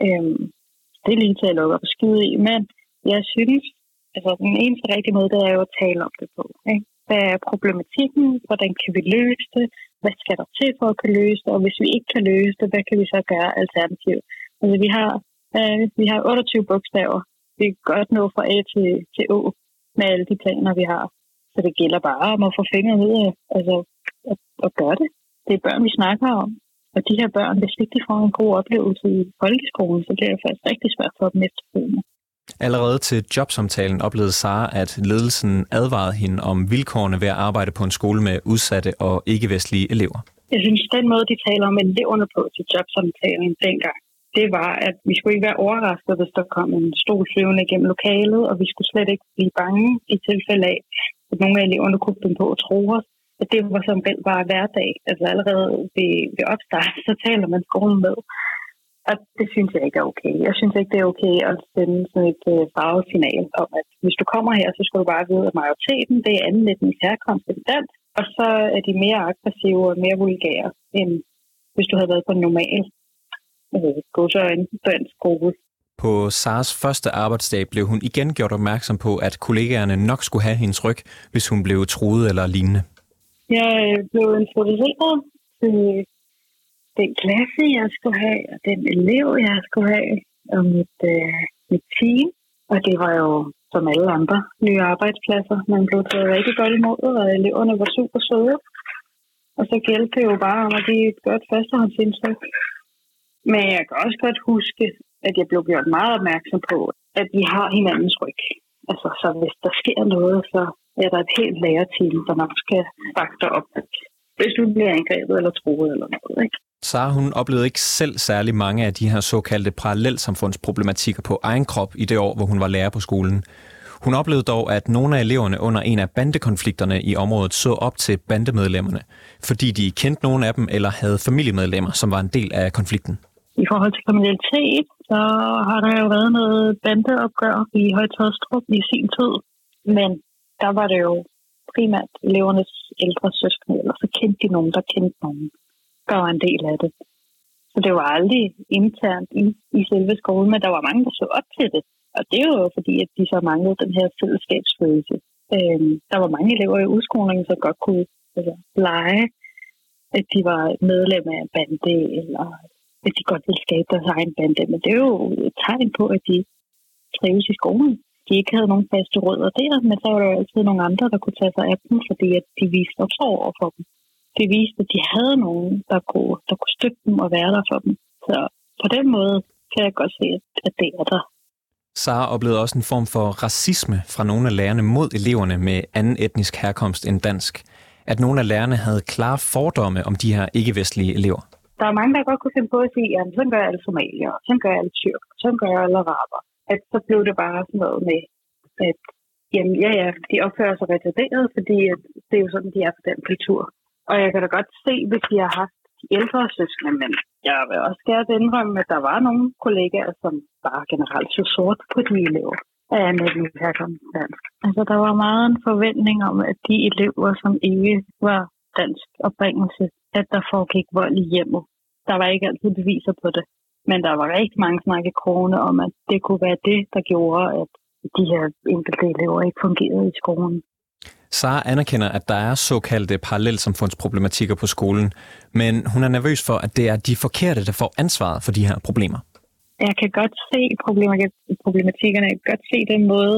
Øhm, det er lige til at lukke op og skide i. Men jeg synes, altså den eneste rigtige måde, det er jo at tale om det på. Ikke? Hvad er problematikken? Hvordan kan vi løse det? Hvad skal der til for at kunne løse det? Og hvis vi ikke kan løse det, hvad kan vi så gøre alternativt? Altså, vi har, øh, vi har 28 bogstaver. Vi kan godt nå fra A til, til Å med alle de planer, vi har. Så det gælder bare om at få fingre ud af, altså, at, at gøre det. Det er børn, vi snakker om. Og de her børn, hvis ikke de får en god oplevelse i folkeskolen, så bliver det faktisk rigtig svært for dem efterfølgende. Allerede til jobsamtalen oplevede Sara, at ledelsen advarede hende om vilkårene ved at arbejde på en skole med udsatte og ikke-vestlige elever. Jeg synes, den måde, de taler om eleverne på til jobsamtalen dengang, det var, at vi skulle ikke være overrasket, hvis der kom en stol flyvende gennem lokalet, og vi skulle slet ikke blive bange i tilfælde af, at nogle af eleverne kunne finde på at tro os. At det var som bare hverdag. Altså allerede ved, ved opstart, så taler man skolen med. Og det synes jeg ikke er okay. Jeg synes ikke, det er okay at sende sådan et øh, farvesignal om, at hvis du kommer her, så skal du bare vide, at majoriteten det er anden etnisk herkomst kompetent, og så er de mere aggressive og mere vulgære, end hvis du havde været på en normal øh, godsøjne dansk skole. På Sars første arbejdsdag blev hun igen gjort opmærksom på, at kollegaerne nok skulle have hendes ryg, hvis hun blev truet eller lignende. Jeg øh, blev introduceret til den klasse, jeg skulle have, og den elev, jeg skulle have, og mit, øh, mit team. Og det var jo som alle andre nye arbejdspladser. Man blev taget rigtig godt imod, og eleverne var super søde. Og så gældte det jo bare om at give et godt førstehåndsindtryk. Men jeg kan også godt huske, at jeg blev gjort meget opmærksom på, at vi har hinandens ryg. Altså, så hvis der sker noget, så er der et helt lærerteam, der nok skal bakke dig op, hvis du bliver angrebet eller troet eller noget. Ikke? Sara, hun oplevede ikke selv særlig mange af de her såkaldte parallelsamfundsproblematikker på egen krop i det år, hvor hun var lærer på skolen. Hun oplevede dog, at nogle af eleverne under en af bandekonflikterne i området så op til bandemedlemmerne, fordi de kendte nogle af dem eller havde familiemedlemmer, som var en del af konflikten. I forhold til kriminalitet, så har der jo været noget bandeopgør i Højtøjstrup i sin tid. Men der var det jo primært elevernes ældre søskende, eller så kendte de nogen, der kendte nogen, der var en del af det. Så det var aldrig internt i, i selve skolen, men der var mange, der så op til det. Og det er jo fordi, at de så manglede den her fællesskabsfølelse. Øhm, der var mange elever i udskolingen, som godt kunne altså, lege, at de var medlem af en bande, eller at de godt ville skabe deres egen bande. Men det er jo et tegn på, at de trives i skolen. De ikke havde nogen faste rødder der, men så var der jo altid nogle andre, der kunne tage sig af dem, fordi at de viste omsorg over for dem. Det viste, at de havde nogen, der kunne, der kunne støtte dem og være der for dem. Så på den måde kan jeg godt se, at det er der. Sara oplevede også en form for racisme fra nogle af lærerne mod eleverne med anden etnisk herkomst end dansk. At nogle af lærerne havde klare fordomme om de her ikke-vestlige elever. Der er mange, der godt kunne finde på at sige, at sådan gør alle somalier, sådan gør alle tyrk, sådan gør alle araber. At så blev det bare sådan noget med, at jamen, ja, ja, de opfører sig retarderet, fordi det er jo sådan, de er på den kultur. Og jeg kan da godt se, hvis de har haft de ældre søskende, men jeg vil også gerne indrømme, at der var nogle kollegaer, som bare generelt så sort på de elever af anden herkomst dansk. Altså, der var meget en forventning om, at de elever, som ikke var dansk oprindelse, at der foregik vold i hjemmet. Der var ikke altid beviser på det, men der var rigtig mange snakke krone om, at det kunne være det, der gjorde, at de her enkelte elever ikke fungerede i skolen. Sara anerkender, at der er såkaldte parallelsamfundsproblematikker på skolen, men hun er nervøs for, at det er de forkerte, der får ansvaret for de her problemer. Jeg kan godt se problematikkerne. Jeg kan godt se den måde,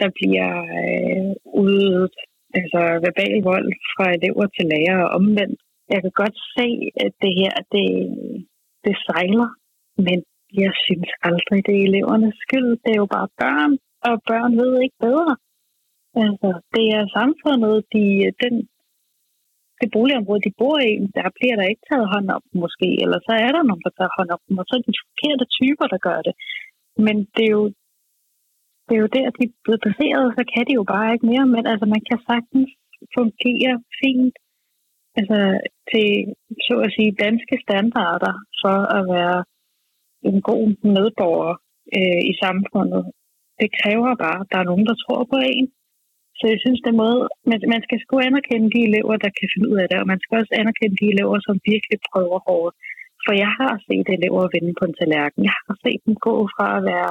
der bliver øh, udøvet altså verbal vold fra elever til lærere og omvendt. Jeg kan godt se, at det her, det, det sejler, men jeg synes aldrig, det er elevernes skyld. Det er jo bare børn, og børn ved ikke bedre. Altså, det er samfundet, de, den, det boligområde, de bor i, der bliver der ikke taget hånd om måske, eller så er der nogen, der tager hånd om dem, og så er det de forkerte typer, der gør det. Men det er jo, det er jo der, de er blevet baseret, så kan de jo bare ikke mere, men altså, man kan sagtens fungere fint altså, til, så at sige, danske standarder for at være en god medborger øh, i samfundet. Det kræver bare, at der er nogen, der tror på en, så jeg synes, det måde, man, man skal sgu anerkende de elever, der kan finde ud af det, og man skal også anerkende de elever, som virkelig prøver hårdt. For jeg har set elever vinde på en tallerken. Jeg har set dem gå fra at være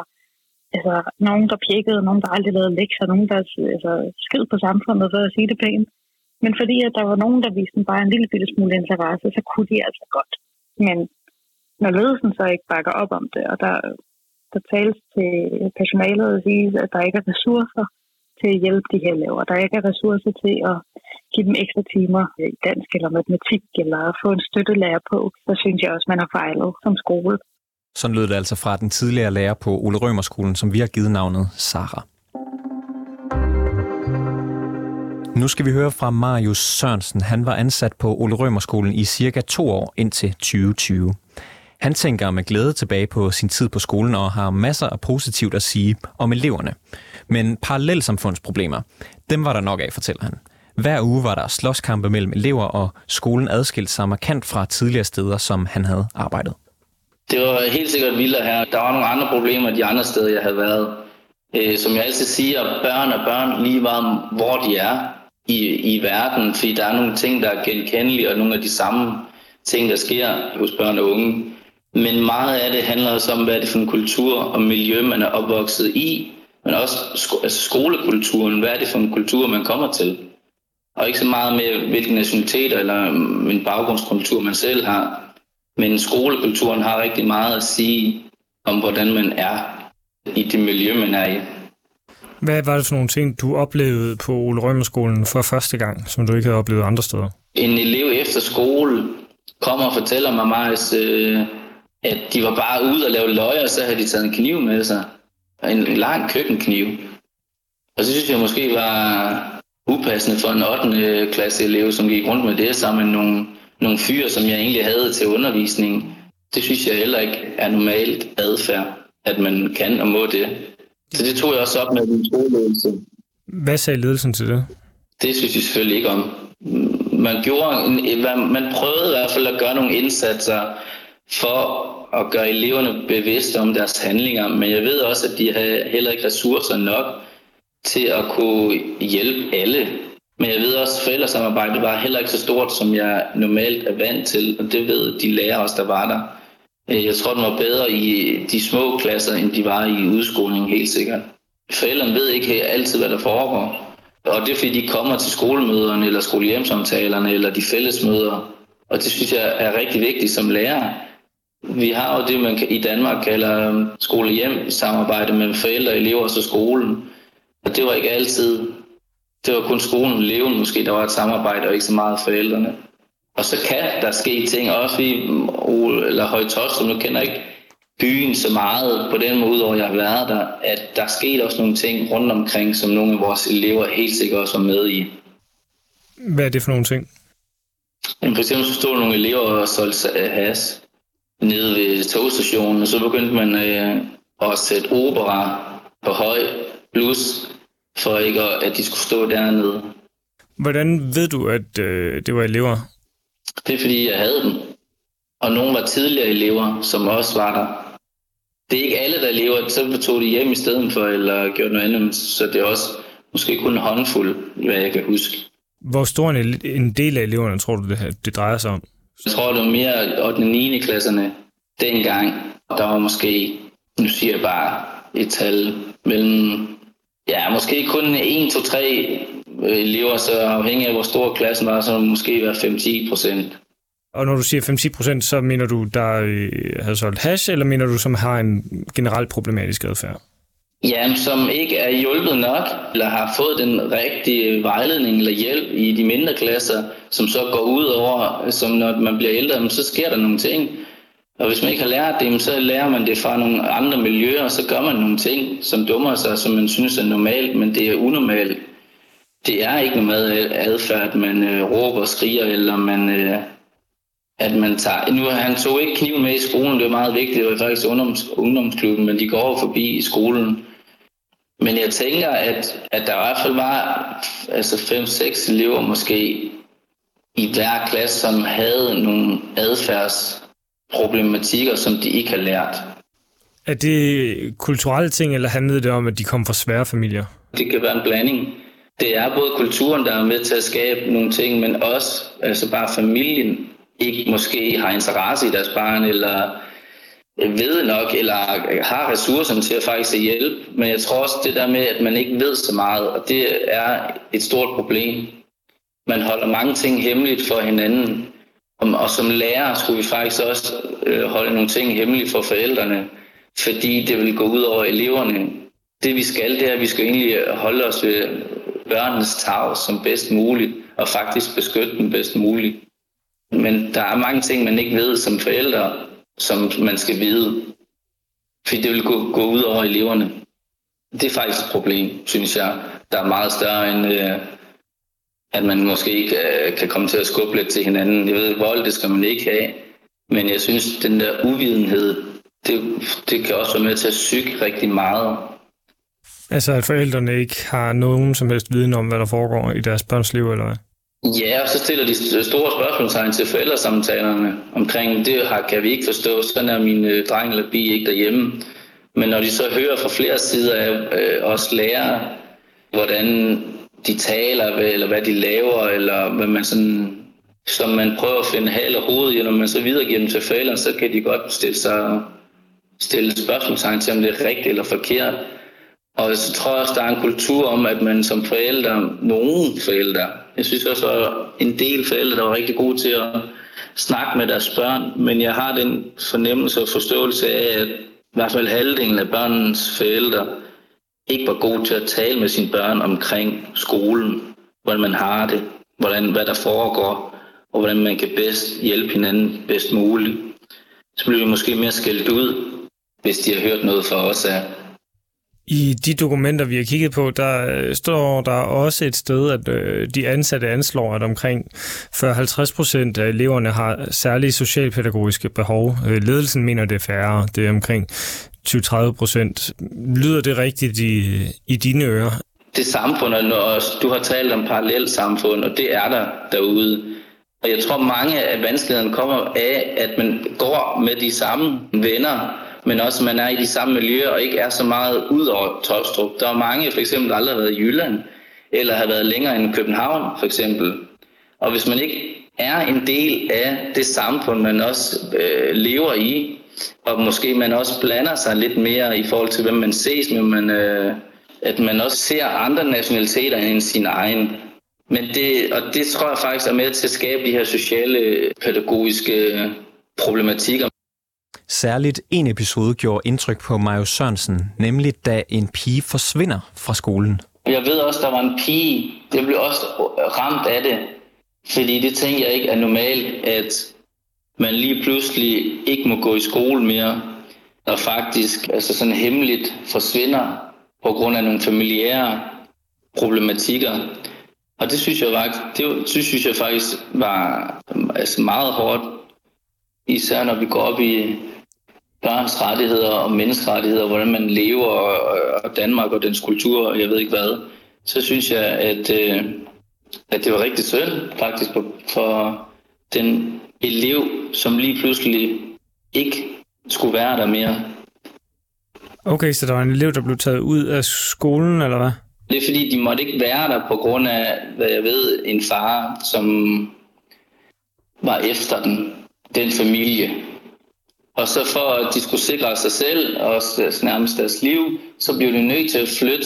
altså, nogen, der pjekkede, nogen, der aldrig lavede lektier, nogen, der altså, skid på samfundet, for at sige det pænt. Men fordi at der var nogen, der viste bare en lille bitte smule interesse, så kunne de altså godt. Men når ledelsen så ikke bakker op om det, og der, der tales til personalet og siger, at der ikke er ressourcer, til at hjælpe de her elever. Der ikke er ressourcer til at give dem ekstra timer i dansk eller matematik, eller få en støttelærer på, så synes jeg også, man har fejlet som skole. Sådan lød det altså fra den tidligere lærer på Ole Rømerskolen, som vi har givet navnet Sara. Nu skal vi høre fra Marius Sørensen. Han var ansat på Ole Rømerskolen i cirka to år indtil 2020. Han tænker med glæde tilbage på sin tid på skolen og har masser af positivt at sige om eleverne. Men parallelsamfundsproblemer, dem var der nok af, fortæller han. Hver uge var der slåskampe mellem elever, og skolen adskilte sig markant fra tidligere steder, som han havde arbejdet. Det var helt sikkert vildere her. Der var nogle andre problemer de andre steder, jeg havde været. Øh, som jeg altid siger, børn er børn lige var, hvor de er i, i verden, fordi der er nogle ting, der er genkendelige, og nogle af de samme ting, der sker hos børn og unge. Men meget af det handler også om, hvad er det for en kultur og miljø, man er opvokset i, men også sko- altså skolekulturen. Hvad er det for en kultur, man kommer til? Og ikke så meget med, hvilken nationalitet eller en baggrundskultur man selv har. Men skolekulturen har rigtig meget at sige om, hvordan man er i det miljø, man er i. Hvad var det for nogle ting, du oplevede på Ole Rømerskolen for første gang, som du ikke havde oplevet andre steder? En elev efter skole kommer og fortæller mig, at øh, at de var bare ude og lave løg, og så havde de taget en kniv med sig. En, en lang køkkenkniv. Og så synes jeg måske var upassende for en 8. klasse elev, som gik rundt med det sammen med nogle, nogle fyre, som jeg egentlig havde til undervisning. Det synes jeg heller ikke er normalt adfærd, at man kan og må det. Så det tog jeg også op med min skoleledelse. Hvad sagde ledelsen til det? Det synes jeg selvfølgelig ikke om. Man, gjorde, man prøvede i hvert fald at gøre nogle indsatser for at gøre eleverne bevidste om deres handlinger, men jeg ved også, at de havde heller ikke ressourcer nok til at kunne hjælpe alle. Men jeg ved også, at forældresamarbejdet var heller ikke så stort, som jeg normalt er vant til, og det ved de lærere også, der var der. Øh, jeg tror, den var bedre i de små klasser, end de var i udskolingen, helt sikkert. Forældrene ved ikke altid, hvad der foregår. Og det er fordi, de kommer til skolemøderne, eller skolehjemsamtalerne, eller de fællesmøder. Og det synes jeg er rigtig vigtigt som lærer. Vi har jo det, man i Danmark kalder skolehjem samarbejde med forældre, elever og så skolen. Og det var ikke altid. Det var kun skolen og eleven måske, der var et samarbejde, og ikke så meget forældrene. Og så kan der ske ting, også vi, eller Højtostrup, nu kender ikke byen så meget på den måde, hvor jeg har været der, at der skete også nogle ting rundt omkring, som nogle af vores elever helt sikkert også var med i. Hvad er det for nogle ting? For eksempel så stod nogle elever og solgte has nede ved togstationen, og så begyndte man øh, at sætte opera på høj plus, for ikke at, at de skulle stå dernede. Hvordan ved du, at øh, det var elever? Det er fordi, jeg havde dem. Og nogle var tidligere elever, som også var der. Det er ikke alle, der lever, så tog de hjem i stedet for, eller gjorde noget andet, så det er også måske kun en håndfuld, hvad jeg kan huske. Hvor stor en, en del af eleverne tror du, det, det drejer sig om? Jeg tror, det var mere 8. og 9. klasserne dengang. Der var måske, nu siger jeg bare et tal, mellem, ja, måske kun 1, 2, 3 elever, så afhængig af hvor stor klassen var, så måske være 5-10 procent. Og når du siger 5-10 procent, så mener du, der øh, havde solgt hash, eller mener du, som har en generelt problematisk adfærd? Ja, som ikke er hjulpet nok, eller har fået den rigtige vejledning eller hjælp i de mindre klasser, som så går ud over, som når man bliver ældre, så sker der nogle ting. Og hvis man ikke har lært det, så lærer man det fra nogle andre miljøer, og så gør man nogle ting, som dummer sig, som man synes er normalt, men det er unormalt. Det er ikke noget adfærd, at man øh, råber og skriger, eller man, øh, at man tager... Nu, han tog ikke kniven med i skolen, det var meget vigtigt, det var faktisk ungdoms, ungdomsklubben, men de går forbi i skolen. Men jeg tænker, at, at der i hvert fald var altså 5-6 elever måske i hver klasse, som havde nogle adfærdsproblematikker, som de ikke har lært. Er det kulturelle ting, eller handlede det om, at de kom fra svære familier? Det kan være en blanding. Det er både kulturen, der er med til at skabe nogle ting, men også altså bare familien ikke måske har interesse i deres barn, eller ved nok, eller har ressourcerne til at faktisk hjælpe. Men jeg tror også det der med, at man ikke ved så meget, og det er et stort problem. Man holder mange ting hemmeligt for hinanden, og som lærer skulle vi faktisk også øh, holde nogle ting hemmeligt for forældrene, fordi det vil gå ud over eleverne. Det vi skal, det er, at vi skal egentlig holde os ved børnenes tag som bedst muligt, og faktisk beskytte dem bedst muligt. Men der er mange ting, man ikke ved som forældre, som man skal vide. Fordi det vil gå, gå ud over eleverne. Det er faktisk et problem, synes jeg, der er meget større end, øh, at man måske ikke øh, kan komme til at skubbe lidt til hinanden. Jeg ved, vold, det skal man ikke have. Men jeg synes, den der uvidenhed, det, det kan også være med til at syge rigtig meget. Altså, at forældrene ikke har nogen som helst viden om, hvad der foregår i deres børns liv, eller hvad? Ja, og så stiller de store spørgsmålstegn til forældresamtalerne omkring, det har, kan vi ikke forstå, sådan er min øh, dreng eller bi ikke derhjemme. Men når de så hører fra flere sider af øh, os lærere, hvordan de taler, eller hvad de laver, eller hvad man sådan, som man prøver at finde hal og hoved i, når man så videregiver dem til forældrene, så kan de godt stille sig stille spørgsmålstegn til, om det er rigtigt eller forkert. Og så tror jeg også, der er en kultur om, at man som forældre, nogen forældre, jeg synes også, at en del forældre, der var rigtig gode til at snakke med deres børn, men jeg har den fornemmelse og forståelse af, at i hvert fald halvdelen af børnens forældre ikke var gode til at tale med sine børn omkring skolen, hvordan man har det, hvordan, hvad der foregår, og hvordan man kan bedst hjælpe hinanden bedst muligt. så bliver vi måske mere skældt ud, hvis de har hørt noget fra os af. I de dokumenter, vi har kigget på, der øh, står der også et sted, at øh, de ansatte anslår, at omkring 40-50 procent af eleverne har særlige socialpædagogiske behov. Øh, ledelsen mener, det er færre. Det er omkring 20-30 procent. Lyder det rigtigt i, i dine ører? Det samfund, og du har talt om parallelt samfund, og det er der derude. Og jeg tror, mange af vanskelighederne kommer af, at man går med de samme venner, men også at man er i de samme miljøer og ikke er så meget ud over Tostrup. Der er mange, for eksempel, der aldrig har været i Jylland, eller har været længere end København, for eksempel. Og hvis man ikke er en del af det samfund, man også øh, lever i, og måske man også blander sig lidt mere i forhold til, hvem man ses med, man, øh, at man også ser andre nationaliteter end sin egen. Men det, og det tror jeg faktisk er med til at skabe de her sociale, pædagogiske øh, problematikker. Særligt en episode gjorde indtryk på Majo Sørensen, nemlig da en pige forsvinder fra skolen. Jeg ved også, der var en pige, der blev også ramt af det. Fordi det tænker jeg ikke er normalt, at man lige pludselig ikke må gå i skole mere, og faktisk altså sådan hemmeligt forsvinder på grund af nogle familiære problematikker. Og det synes jeg, var, det, det synes jeg faktisk var altså meget hårdt, især når vi går op i børns rettigheder og menneskerettigheder, hvordan man lever, og Danmark og dens kultur, og jeg ved ikke hvad, så synes jeg, at, øh, at det var rigtig synd faktisk for den elev, som lige pludselig ikke skulle være der mere. Okay, så der var en elev, der blev taget ud af skolen, eller hvad? Det er fordi, de måtte ikke være der på grund af, hvad jeg ved, en far, som var efter den, den familie. Og så for at de skulle sikre sig selv og nærmest deres liv, så blev de nødt til at flytte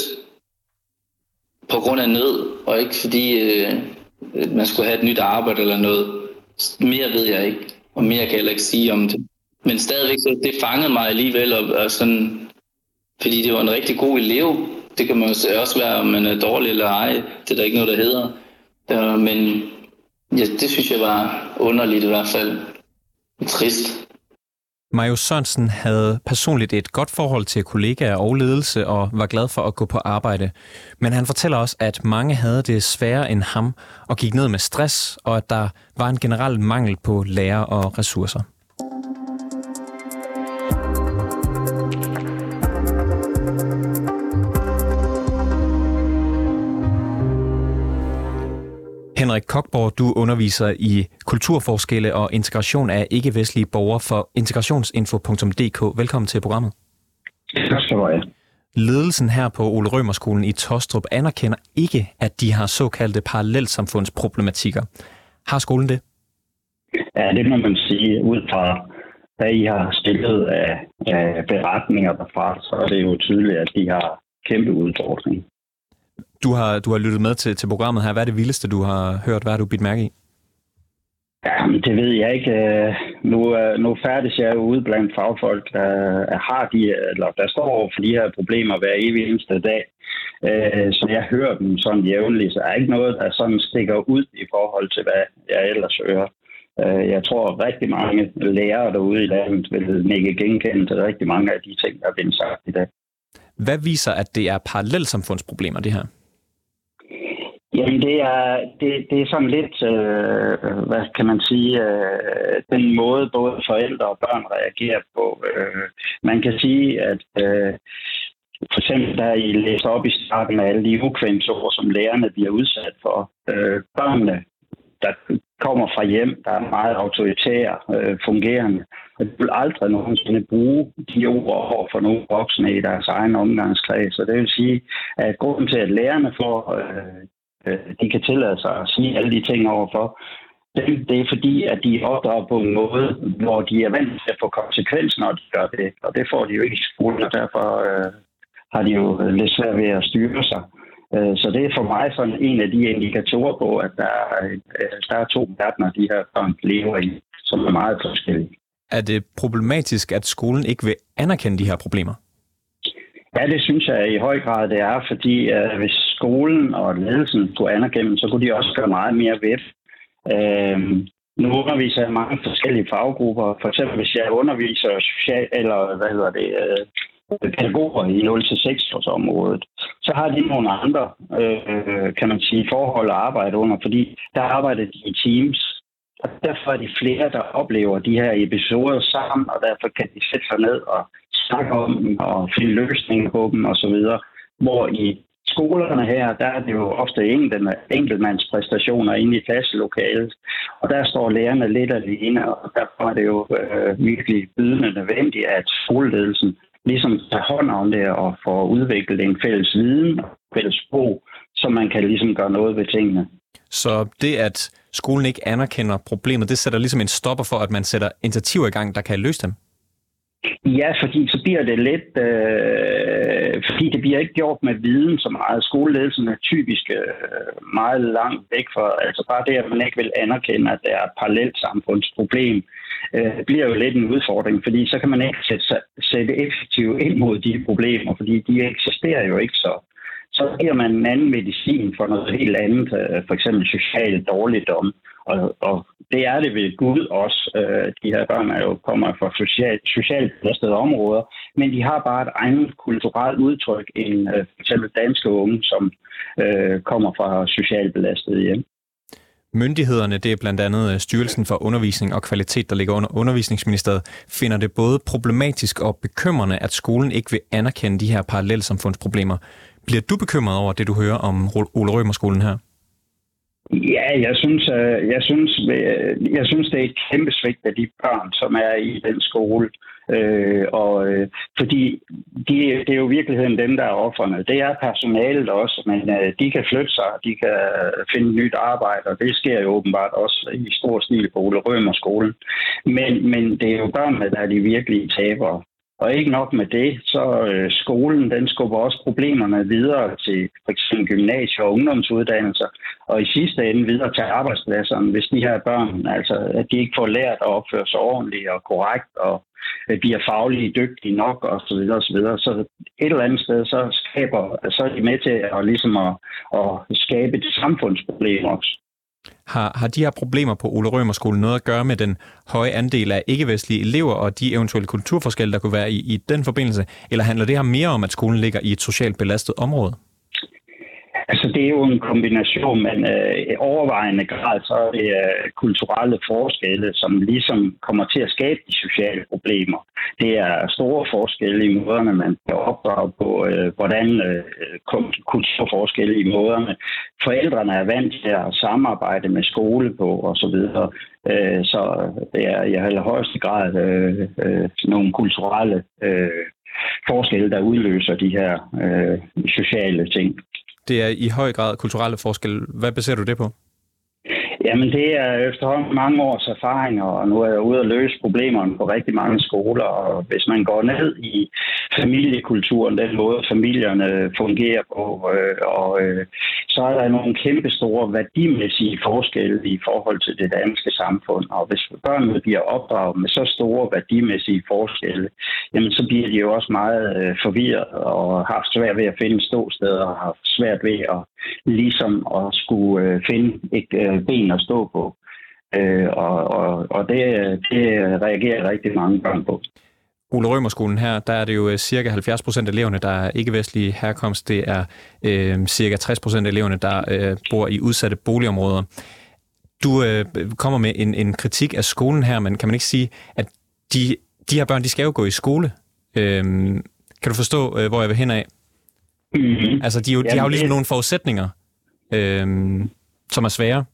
på grund af nød, og ikke fordi øh, man skulle have et nyt arbejde eller noget. Mere ved jeg ikke, og mere kan jeg heller ikke sige om det. Men stadigvæk, så det fangede mig alligevel, og, og sådan, fordi det var en rigtig god elev. Det kan man også være, om man er dårlig eller ej. Det er der ikke noget, der hedder. Øh, men ja, det synes jeg var underligt i hvert fald. Trist. Majo Sørensen havde personligt et godt forhold til kollegaer og ledelse og var glad for at gå på arbejde. Men han fortæller også, at mange havde det sværere end ham og gik ned med stress, og at der var en generel mangel på lærer og ressourcer. Henrik Kokborg, du underviser i kulturforskelle og integration af ikke-vestlige borgere for integrationsinfo.dk. Velkommen til programmet. Tak skal du have. Ledelsen her på Ole Rømerskolen i Tostrup anerkender ikke, at de har såkaldte parallelsamfundsproblematikker. Har skolen det? Ja, det må man sige. Ud fra hvad I har stillet af, af beretninger derfra, så er det jo tydeligt, at de har kæmpe udfordringer. Du har, du har lyttet med til, til programmet her. Hvad er det vildeste, du har hørt? Hvad har du bidt mærke i? Jamen, det ved jeg ikke. Øh, nu, øh, nu færdes jeg ude blandt fagfolk, der har de, eller der står over for de her problemer hver evig eneste dag. Øh, så jeg hører dem sådan jævnligt, så er ikke noget, der sådan stikker ud i forhold til, hvad jeg ellers hører. Jeg tror, at rigtig mange lærere derude i landet vil nikke genkende til rigtig mange af de ting, der er blevet sagt i dag. Hvad viser, at det er parallelsamfundsproblemer, det her? Jamen, det er, det, det er sådan lidt, øh, hvad kan man sige, øh, den måde både forældre og børn reagerer på. Øh, man kan sige, at øh, for eksempel, da I læste op i starten af alle de ukvemsord, som lærerne bliver udsat for, øh, børnene, der kommer fra hjem, der er meget autoritære, øh, fungerende, og de vil aldrig nogensinde bruge de ord over for nogle voksne i deres egen omgangskreds. Så det vil sige, at grunden til, at lærerne får øh, øh, de kan tillade sig at sige alle de ting overfor, det, det er fordi, at de opdrager på en måde, hvor de er vant til at få konsekvenser, når de gør det. Og det får de jo ikke i skolen, og derfor øh, har de jo lidt svært ved at styre sig. Øh, så det er for mig sådan en af de indikatorer på, at der er, øh, der er to verdener, de her børn lever i, som er meget forskellige. Er det problematisk, at skolen ikke vil anerkende de her problemer? Ja, det synes jeg i høj grad, det er, fordi uh, hvis skolen og ledelsen kunne anerkende, så kunne de også gøre meget mere ved uh, Nu underviser jeg mange forskellige faggrupper. For eksempel hvis jeg underviser social, eller hvad hedder det, øh, pædagoger i 0-6 års området, så har de nogle andre, øh, kan man sige, forhold at arbejde under, fordi der arbejder de i teams. Og derfor er de flere, der oplever de her episoder sammen, og derfor kan de sætte sig ned og snakke om dem og finde løsninger på dem osv. Hvor i skolerne her, der er det jo ofte enkeltmandspræstationer inde i klasselokalet, og der står lærerne lidt alene, og derfor er det jo øh, virkelig bydende nødvendigt, at skoleledelsen ligesom tager hånd om det og får udviklet en fælles viden og fælles sprog, så man kan ligesom gøre noget ved tingene. Så det, at skolen ikke anerkender problemet, det sætter ligesom en stopper for, at man sætter initiativer i gang, der kan løse dem? Ja, fordi så bliver det lidt, øh, fordi det bliver ikke gjort med viden så meget. Skoleledelsen er typisk øh, meget langt væk fra, altså bare det, at man ikke vil anerkende, at det er et parallelt samfundsproblem, øh, bliver jo lidt en udfordring, fordi så kan man ikke sætte, sætte effektivt ind mod de problemer, fordi de eksisterer jo ikke så. Så giver man en anden medicin for noget helt andet, øh, for eksempel social dårligdom. Og, og det er det ved Gud også. Øh, de her børn er jo kommer fra socialt, socialt belastede områder, men de har bare et eget kulturelt udtryk end øh, for eksempel danske unge, som øh, kommer fra socialt belastede hjem. Myndighederne, det er blandt andet Styrelsen for Undervisning og Kvalitet, der ligger under Undervisningsministeriet, finder det både problematisk og bekymrende, at skolen ikke vil anerkende de her parallelsamfundsproblemer. Bliver du bekymret over det, du hører om Ole Rømerskolen her? Ja, jeg synes, øh, jeg synes, øh, jeg synes, det er et kæmpe svigt af de børn, som er i den skole. Øh, og øh, fordi de, det er jo i virkeligheden dem, der er offerne. Det er personalet også, men øh, de kan flytte sig, de kan finde nyt arbejde, og det sker jo åbenbart også i stor stil på Ole Rømer skolen. Men, men det er jo børnene, der er de virkelige tabere. Og ikke nok med det, så øh, skolen den skubber også problemerne videre til f.eks. gymnasier og ungdomsuddannelser, og i sidste ende videre til arbejdspladserne, hvis de her børn, altså at de ikke får lært at opføre sig ordentligt og korrekt, og at de er faglige dygtige nok og så videre, og så videre. Så et eller andet sted, så skaber, så er de med til at, ligesom at, at skabe et samfundsproblem også. Har, har de her problemer på Ole Rømer skole noget at gøre med den høje andel af ikke-vestlige elever og de eventuelle kulturforskelle, der kunne være i, i den forbindelse? Eller handler det her mere om, at skolen ligger i et socialt belastet område? Altså, det er jo en kombination, men øh, overvejende grad så er det øh, kulturelle forskelle, som ligesom kommer til at skabe de sociale problemer. Det er store forskelle i måderne, man kan opdrage på, øh, hvordan øh, kulturforskelle i måderne. Forældrene er vant til at samarbejde med skole på osv., så, øh, så det er i allerhøjeste grad øh, øh, nogle kulturelle øh, forskelle, der udløser de her øh, sociale ting det er i høj grad kulturelle forskelle. Hvad baserer du det på? Jamen, det er efterhånden mange års erfaring, og nu er jeg ude at løse problemerne på rigtig mange skoler. Og hvis man går ned i familiekulturen, den måde familierne fungerer på, øh, og øh, så er der nogle kæmpe store værdimæssige forskelle i forhold til det danske samfund. Og hvis børnene bliver opdraget med så store værdimæssige forskelle, jamen så bliver de jo også meget øh, forvirret og har svært ved at finde ståsteder og har svært ved at ligesom at skulle øh, finde et øh, ben at stå på. Øh, og og, og det, øh, det reagerer rigtig mange børn på. Ole Rømerskolen her, der er det jo øh, cirka 70 procent af eleverne, der er ikke-vestlige herkomst. Det er øh, cirka 60 procent af eleverne, der øh, bor i udsatte boligområder. Du øh, kommer med en, en kritik af skolen her, men kan man ikke sige, at de, de her børn, de skal jo gå i skole. Øh, kan du forstå, øh, hvor jeg vil hen af? Mm-hmm. Altså, de, jo, de har jo ligesom nogle forudsætninger, øh, som er svære.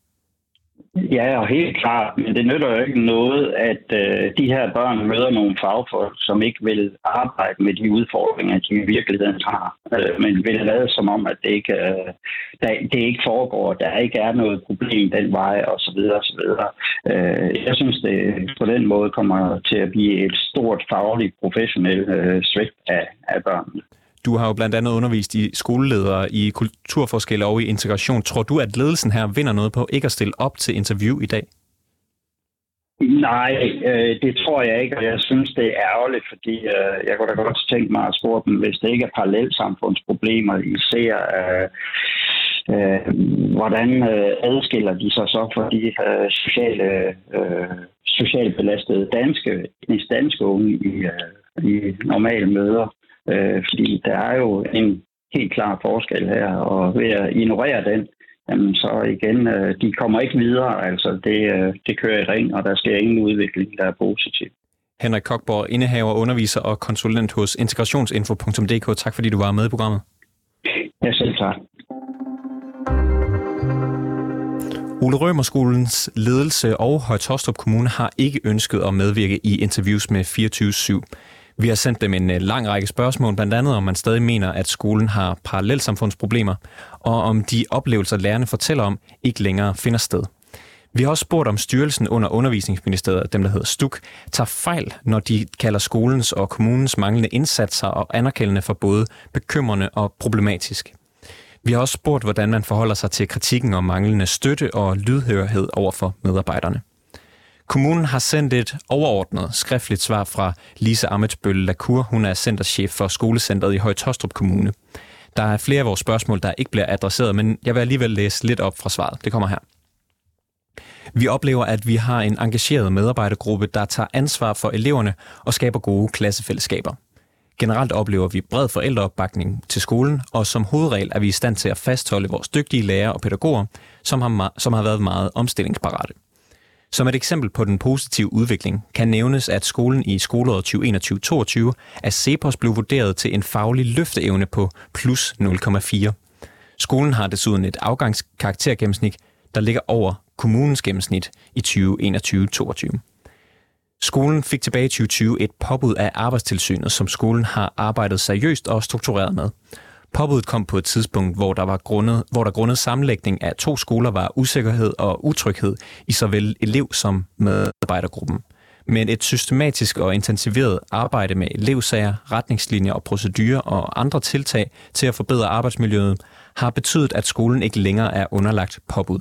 Ja, og helt klart. Men det nytter jo ikke noget, at øh, de her børn møder nogle fagfolk, som ikke vil arbejde med de udfordringer, de i virkeligheden har. Øh, men vil lade som om, at det ikke, øh, der, det ikke foregår, der ikke er noget problem den vej, og så videre, og så videre. Øh, jeg synes, det på den måde kommer til at blive et stort fagligt, professionelt øh, svigt af, af børnene. Du har jo blandt andet undervist i skoleledere i kulturforskelle og i integration. Tror du, at ledelsen her vinder noget på ikke at stille op til interview i dag? Nej, øh, det tror jeg ikke, og jeg synes, det er ærgerligt, fordi øh, jeg kunne da godt tænke mig at spørge dem, hvis det ikke er parallelsamfundsproblemer, I ser øh, Øh, hvordan øh, adskiller de sig så fra de øh, sociale, øh, socialt belastede danske, danske unge i, øh, i normale møder? Øh, fordi der er jo en helt klar forskel her, og ved at ignorere den, jamen så igen, øh, de kommer ikke videre, altså det, øh, det kører i ring, og der sker ingen udvikling, der er positiv. Henrik Kokborg, indehaver, underviser og konsulent hos integrationsinfo.dk. Tak fordi du var med i programmet. Ja, selv tak. Ole Rømerskolens ledelse og Højtostrup Kommune har ikke ønsket at medvirke i interviews med 24-7. Vi har sendt dem en øh, lang række spørgsmål, blandt andet om man stadig mener, at skolen har parallelsamfundsproblemer, og om de oplevelser, lærerne fortæller om, ikke længere finder sted. Vi har også spurgt om styrelsen under undervisningsministeriet, dem der hedder STUK, tager fejl, når de kalder skolens og kommunens manglende indsatser og anerkendende for både bekymrende og problematisk. Vi har også spurgt, hvordan man forholder sig til kritikken om manglende støtte og lydhørhed over for medarbejderne. Kommunen har sendt et overordnet skriftligt svar fra Lise Amitsbølle Lacour. Hun er centerchef for skolecentret i Højtostrup Kommune. Der er flere af vores spørgsmål, der ikke bliver adresseret, men jeg vil alligevel læse lidt op fra svaret. Det kommer her. Vi oplever, at vi har en engageret medarbejdergruppe, der tager ansvar for eleverne og skaber gode klassefællesskaber. Generelt oplever vi bred forældreopbakning til skolen, og som hovedregel er vi i stand til at fastholde vores dygtige lærere og pædagoger, som har, som har været meget omstillingsparate. Som et eksempel på den positive udvikling kan nævnes, at skolen i skoleåret 2021-2022 af CEPOS blev vurderet til en faglig løfteevne på plus 0,4. Skolen har desuden et afgangskaraktergennemsnit, der ligger over kommunens gennemsnit i 2021-2022. Skolen fik tilbage i 2020 et påbud af arbejdstilsynet, som skolen har arbejdet seriøst og struktureret med. Påbuddet kom på et tidspunkt, hvor der, var grundet, hvor der grundet sammenlægning af to skoler var usikkerhed og utryghed i såvel elev- som medarbejdergruppen. Men et systematisk og intensiveret arbejde med elevsager, retningslinjer og procedurer og andre tiltag til at forbedre arbejdsmiljøet har betydet, at skolen ikke længere er underlagt påbud.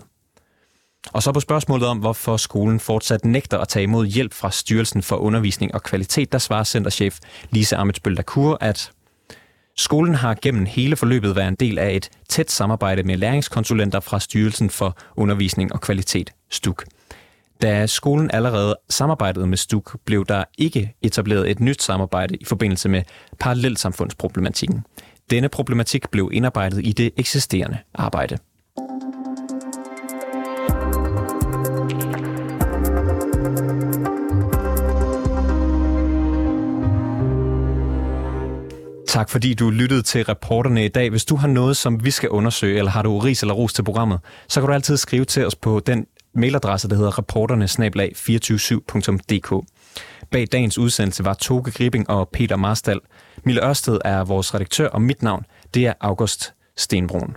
Og så på spørgsmålet om, hvorfor skolen fortsat nægter at tage imod hjælp fra Styrelsen for Undervisning og Kvalitet, der svarer centerchef Lise Amitsbøl Dakur, at skolen har gennem hele forløbet været en del af et tæt samarbejde med læringskonsulenter fra Styrelsen for Undervisning og Kvalitet, STUK. Da skolen allerede samarbejdede med STUK, blev der ikke etableret et nyt samarbejde i forbindelse med parallelsamfundsproblematikken. Denne problematik blev indarbejdet i det eksisterende arbejde. Tak fordi du lyttede til reporterne i dag. Hvis du har noget, som vi skal undersøge, eller har du ris eller ros til programmet, så kan du altid skrive til os på den mailadresse, der hedder reporterne 247dk Bag dagens udsendelse var Toge Gribing og Peter Marstal. Mille Ørsted er vores redaktør, og mit navn det er August Stenbrun.